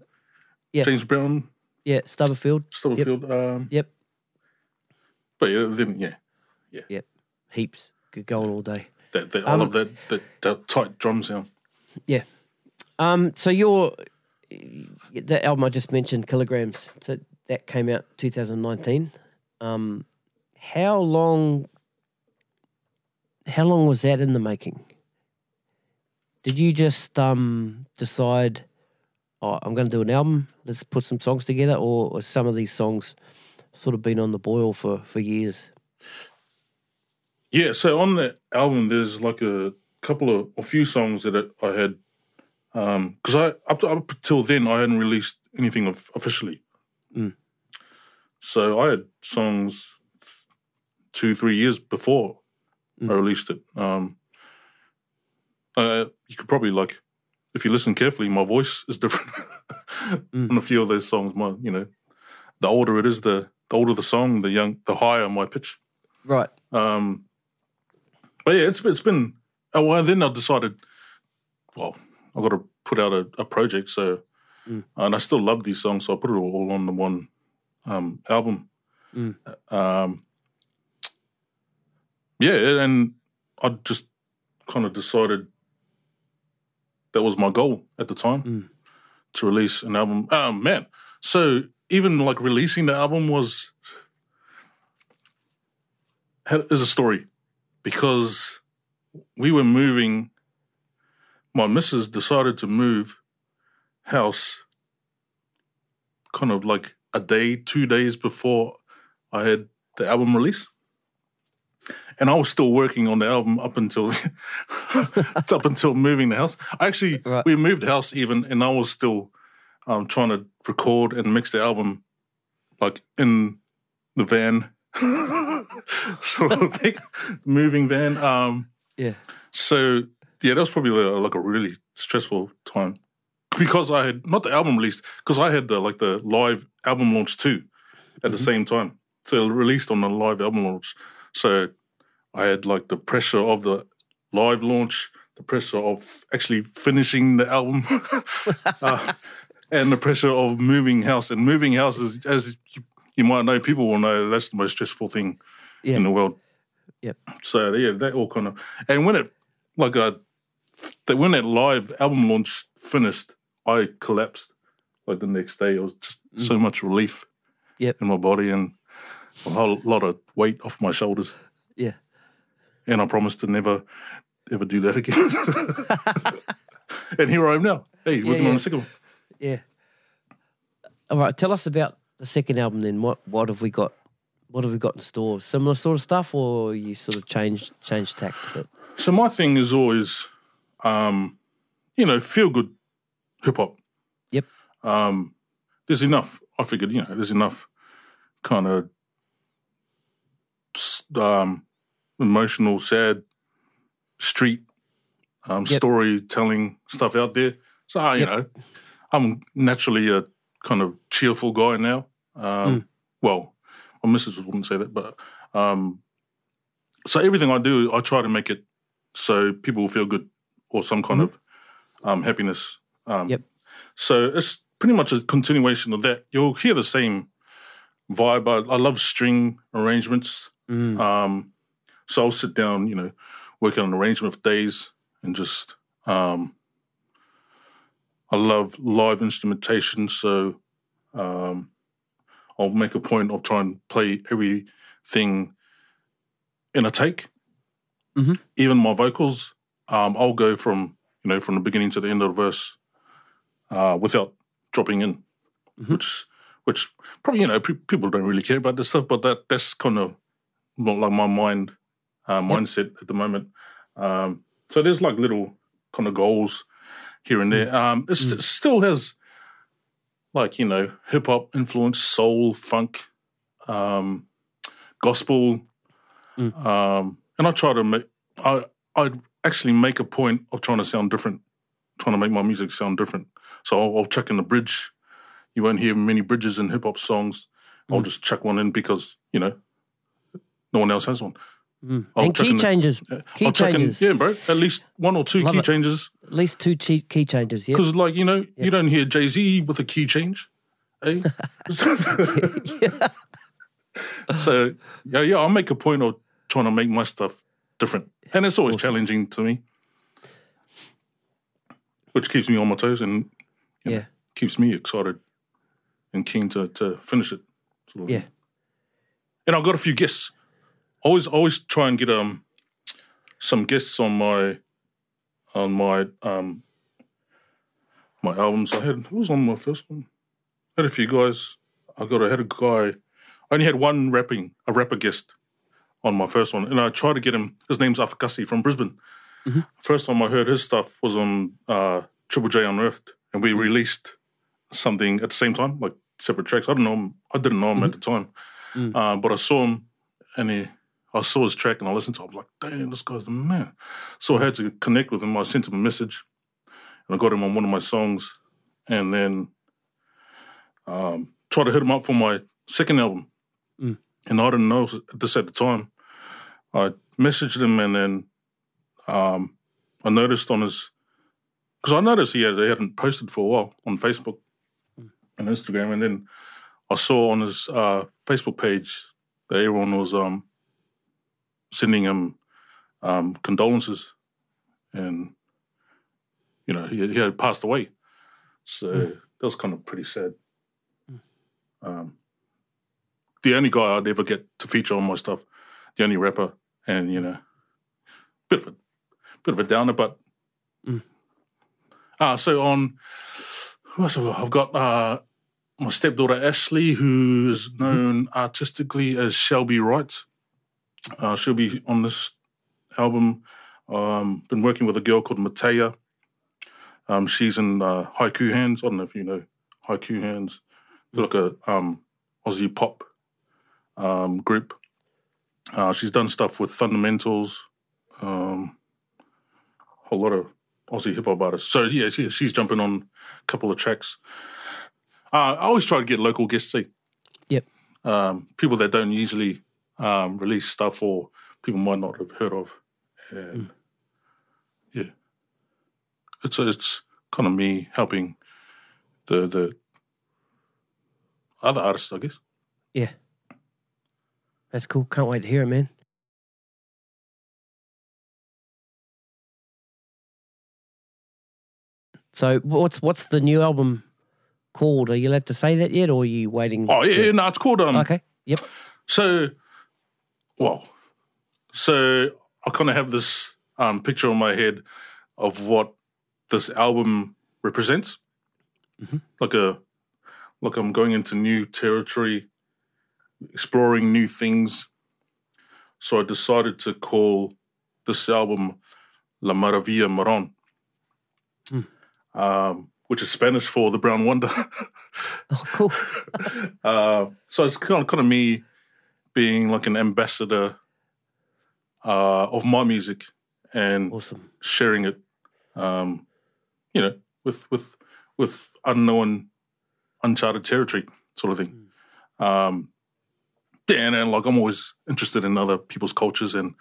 Yeah. James Brown, yeah, Stubberfield. Stubblefield. Um, Yep, but yeah, then yeah, Yeah. yep, heaps. Could go on all day. that, that I Um, love that, that that tight drum sound. Yeah. Um. So your the album I just mentioned, Kilograms. So that came out 2019. Um, how long? How long was that in the making? Did you just um decide? Oh, I'm going to do an album. Let's put some songs together, or, or some of these songs sort of been on the boil for for years. Yeah, so on that album, there's like a couple of a few songs that I had because I up to, up until then I hadn't released anything of, officially. Mm. So I had songs two three years before I Mm. released it. Um, uh, you could probably like if you listen carefully, my voice is different Mm. on a few of those songs. My you know, the older it is, the the older the song, the young, the higher my pitch. Right. Um, but yeah, it's it's been. Oh, well, then I decided, well, I've got to put out a, a project. So, Mm. and I still love these songs, so I put it all on the one um, album. Mm. Um, yeah, and I just kind of decided that was my goal at the time Mm. to release an album. Oh man, so even like releasing the album was had, is a story because we were moving. My missus decided to move house kind of like a day, two days before I had the album release. And I was still working on the album up until up until moving the house. Actually, Right. we moved the house even, and I was still um, trying to record and mix the album like in the van, sort of thing, moving van. Um, Yeah. so yeah, that was probably uh, like a really stressful time because I had not the album released because I had the like the live album launch too at the same time. So released on the live album launch. So I had like the pressure of the live launch, the pressure of actually finishing the album, uh, and the pressure of moving house. And moving house is, as you, might know, people will know that's the most stressful thing Yeah. in the world. Yep. So yeah, that all kind of and when it like uh that when that live album launch finished, I collapsed like the next day. It was just so much relief Yep. in my body and a whole lot of weight off my shoulders. Yeah. And I promised to never ever do that again. and here I am now. Hey, working yeah. on a second one. Yeah. All right. Tell us about the second album then. What what have we got? What have we got in store? Similar sort of stuff, or you sort of change changed tack a bit? So my thing is always, um, you know, feel good hip hop. Yep. Um, there's enough. I figured, you know, there's enough kind of um, emotional, sad, street um, Yep. storytelling stuff out there. So you Yep. know, I'm naturally a kind of cheerful guy now. Um, Well, my missus wouldn't say that, but um, so everything I do, I try to make it so people will feel good or some kind of um, happiness. Um, Yep. So it's pretty much a continuation of that. You'll hear the same vibe. I, I love string arrangements. Mm. Um, so I'll sit down, you know, work on an arrangement for days and just. Um, I love live instrumentation, so um, I'll make a point of trying to play everything in a take. Mhm. Even my vocals, um, I'll go from you know from the beginning to the end of the verse uh, without dropping in, Mhm. which which probably you know pe- people don't really care about this stuff, but that that's kind of more like my mind uh, mindset at the moment. Um, so there's like little kind of goals here and there. Um, it st- still has like you know hip hop influence, soul, funk, um, gospel, um, and I try to make I I actually make a point of trying to sound different, trying to make my music sound different. So I'll, I'll chuck in the bridge. You won't hear many bridges in hip hop songs. I'll just chuck one in because you know no one else has one. I'll and key the- changes. Key I'll chuck in- changes. yeah, bro. At least one or two Love key it. changes. At least two key, key changes. Yeah. Because, like, you know, you don't hear Jay Z with a key change. Eh? so, yeah, yeah, I'll make a point of trying to make my stuff different. And it's always challenging to me, which keeps me on my toes and you know, keeps me excited and keen to, to finish it. sort of Yeah. And I've got a few guests. Always, always try and get um some guests on my on my um my albums. I had who was on my first one? I had a few guys. I got I had a guy. I only had one rapping a rapper guest on my first one, and I tried to get him. His name's Afakasi from Brisbane. First time I heard his stuff was on uh, Triple J Unearthed, and we released something at the same time, like separate tracks. I don't know him. I didn't know him at the time, uh, but I saw him, and he. I saw his track and I listened to it. I was like, damn, this guy's the man. So I had to connect with him. I sent him a message and I got him on one of my songs and then um, tried to hit him up for my second album. And I didn't know this at the time. I messaged him and then um, I noticed on his, because I noticed he, had, he hadn't posted for a while on Facebook and Instagram. And then I saw on his uh, Facebook page that everyone was um, sending him um, condolences, and you know he, he had passed away. So that was kind of pretty sad. Um, the only guy I'd ever get to feature on my stuff, the only rapper, and you know, bit of a bit of a downer, but. Uh, so on, who else have I got? I've got uh, my stepdaughter Ashley, who is known artistically as Shelby Wright. Uh, she'll be on this album. Um, been working with a girl called Mataya. Um, she's in uh, Haiku Hands. I don't know if you know Haiku Hands. It's like a um, Aussie pop um, group. Uh, she's done stuff with Fundamentals, um, a whole lot of Aussie hip hop artists. So yeah, she, she's jumping on a couple of tracks. Uh, I always try to get local guests. See, Yep. um, people that don't usually um, release stuff or people might not have heard of. And yeah, it's it's kind of me helping the the other artists, I guess. Yeah. That's cool. Can't wait to hear it, man. So what's what's the new album called? Are you allowed to say that yet, or are you waiting? Oh yeah, to- yeah no, it's called um. Okay. Yep. So, well, so I kind of have this um, picture in my head of what this album represents, like a like I'm going into new territory, exploring new things. So I decided to call this album La Maravilla Marron, um, which is Spanish for the Brown Wunda. Oh, cool. Uh, so it's kind of, kind of me being like an ambassador uh, of my music and Awesome. sharing it, um, you know, with with with unknown, uncharted territory, sort of thing. Um, yeah, and, and like I'm always interested in other people's cultures, and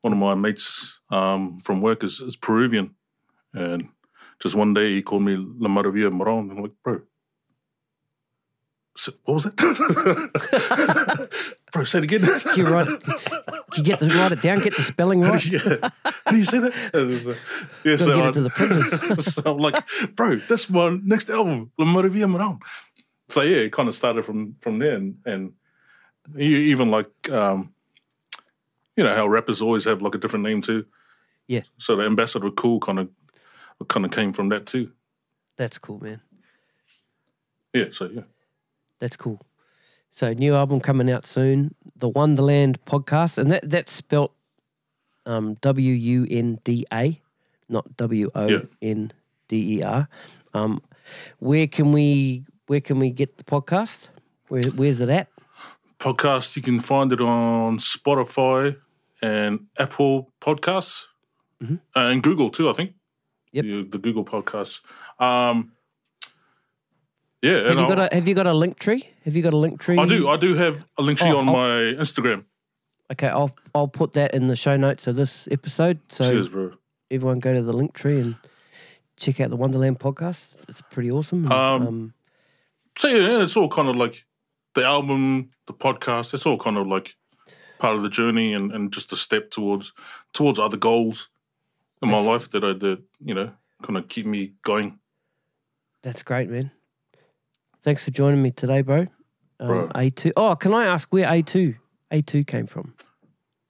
one of my mates um, from work is, is Peruvian, and just one day he called me La Maravilla Marron, and I'm like, bro. So, what was it? bro, say it again. Can you write it? Can you get the write it down? Get the spelling right. yeah. How do you say that? It was, uh, yeah, Gotta so, get I- it to the printers. so I'm like, bro, that's my next album, La Maravilla Marron. So yeah, it kind of started from from there, and, and even like, um, you know, how rappers always have like a different name too. Yeah. So the ambassador cool kind of kind of came from that too. That's cool, man. Yeah. So yeah. That's cool. So new album coming out soon, the Wundaland podcast, and that that's spelt um, W U N D A, not W O N D E R. Um, where can we where can we get the podcast? Where where's it at? Podcast, you can find it on Spotify and Apple Podcasts Mhm. and Google too. I think. Yep. The, the Google Podcasts. Um, yeah, Have you got a Have you got a link tree? Have you got a link tree? I do. I do have a link tree Oh, on I'll- my Instagram. Okay, I'll I'll put that in the show notes of this episode. So Cheers, bro. everyone go to the link tree and check out the Wundaland podcast. It's pretty awesome. Um, um, So yeah, it's all kind of like the album, the podcast. It's all kind of like part of the journey and, and just a step towards towards other goals in my life that I that you know kind of keep me going. that's great, man. Thanks for joining me today, bro. Um, Bro. A two. Oh, can I ask where A two A two came from?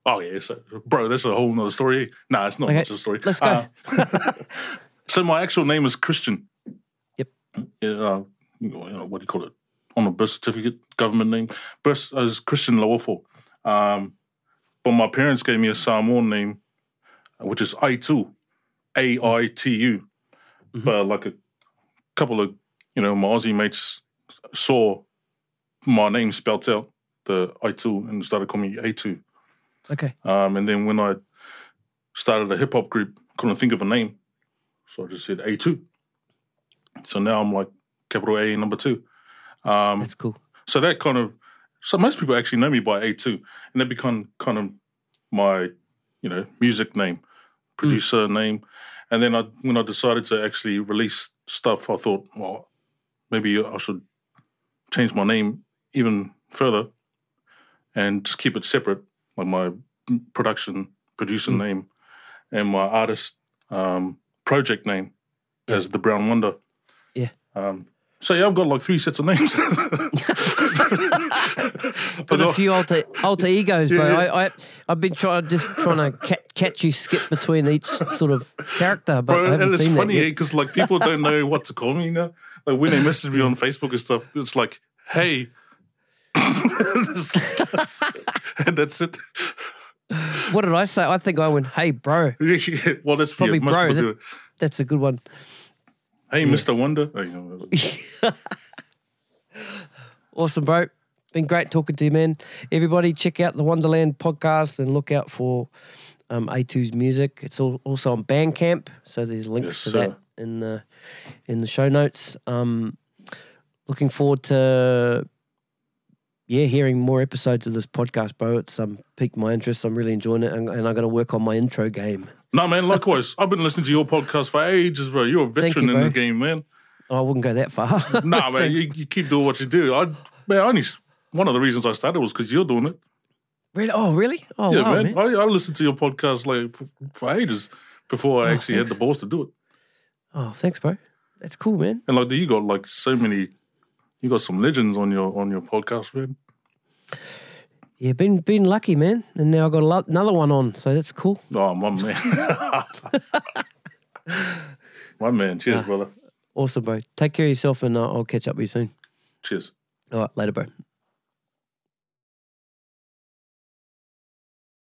Oh yeah, so, bro, that's a whole nother story. Nah, it's not Okay, much of a story. let's go. Uh, so my actual name is Christian. Yep. Yeah, uh, you know, what do you call it? On a birth certificate, government name. Birth as Christian Lauofo. Um, but my parents gave me a Samoan name, which is Aitu, A I T U. Mhm. But like a couple of, you know, my Aussie mates saw my name spelt out, the Aitu, and started calling me A2. Okay. Um, and then when I started a hip hop group, couldn't think of a name, so I just said A2. So now I'm like capital A number two. Um, That's cool. so that kind of so most people actually know me by A2, and that become kind of my you know music name, producer name. And then I when I decided to actually release stuff, I thought, well, maybe I should change my name even further and just keep it separate, like my production producer Mm. name and my artist um, project name as the Brown Wunda. Yeah. Um, so yeah, I've got like three sets of names. Got a few alter alter egos, bro. Yeah. I, I I've been trying just trying to ca- catch you skip between each sort of character, but I haven't and it's seen funny because like people don't know what to call me now. Like when they message me on Facebook and stuff, it's like, "Hey," and that's it. What did I say? I think I went, "Hey, bro." well, that's Probably yeah, bro, that- That's a good one. Hey, Mister Wonder. Oh, Awesome, bro. Been great talking to you, man. Everybody, check out the Wundaland podcast and look out for um, A2's music. It's all, also on Bandcamp, so there's links Yes, to that in the in the show notes. Um, looking forward to yeah hearing more episodes of this podcast, bro. It's um piqued my interest. I'm really enjoying it, and, and I'm going to work on my intro game. no, man. Likewise, I've been listening to your podcast for ages, bro. You're a veteran you, in the game, man. Oh, I wouldn't go that far. Nah, man. You, you keep doing what you do. I, man, only one of the reasons I started was because you're doing it. Really? Oh, really? Oh, yeah, wow, man. man. I, I listened to your podcast like for, for ages before I Oh, actually had the balls to do it. Oh, thanks, bro. That's cool, man. And like, you got like so many, you got some legends on your on your podcast, man. Yeah, been been lucky, man. And now I got a lot, another one on, so that's cool. Oh, my man, my man. Cheers, brother. Awesome, bro. Take care of yourself, and uh, I'll catch up with you soon. Cheers. All right, later, bro.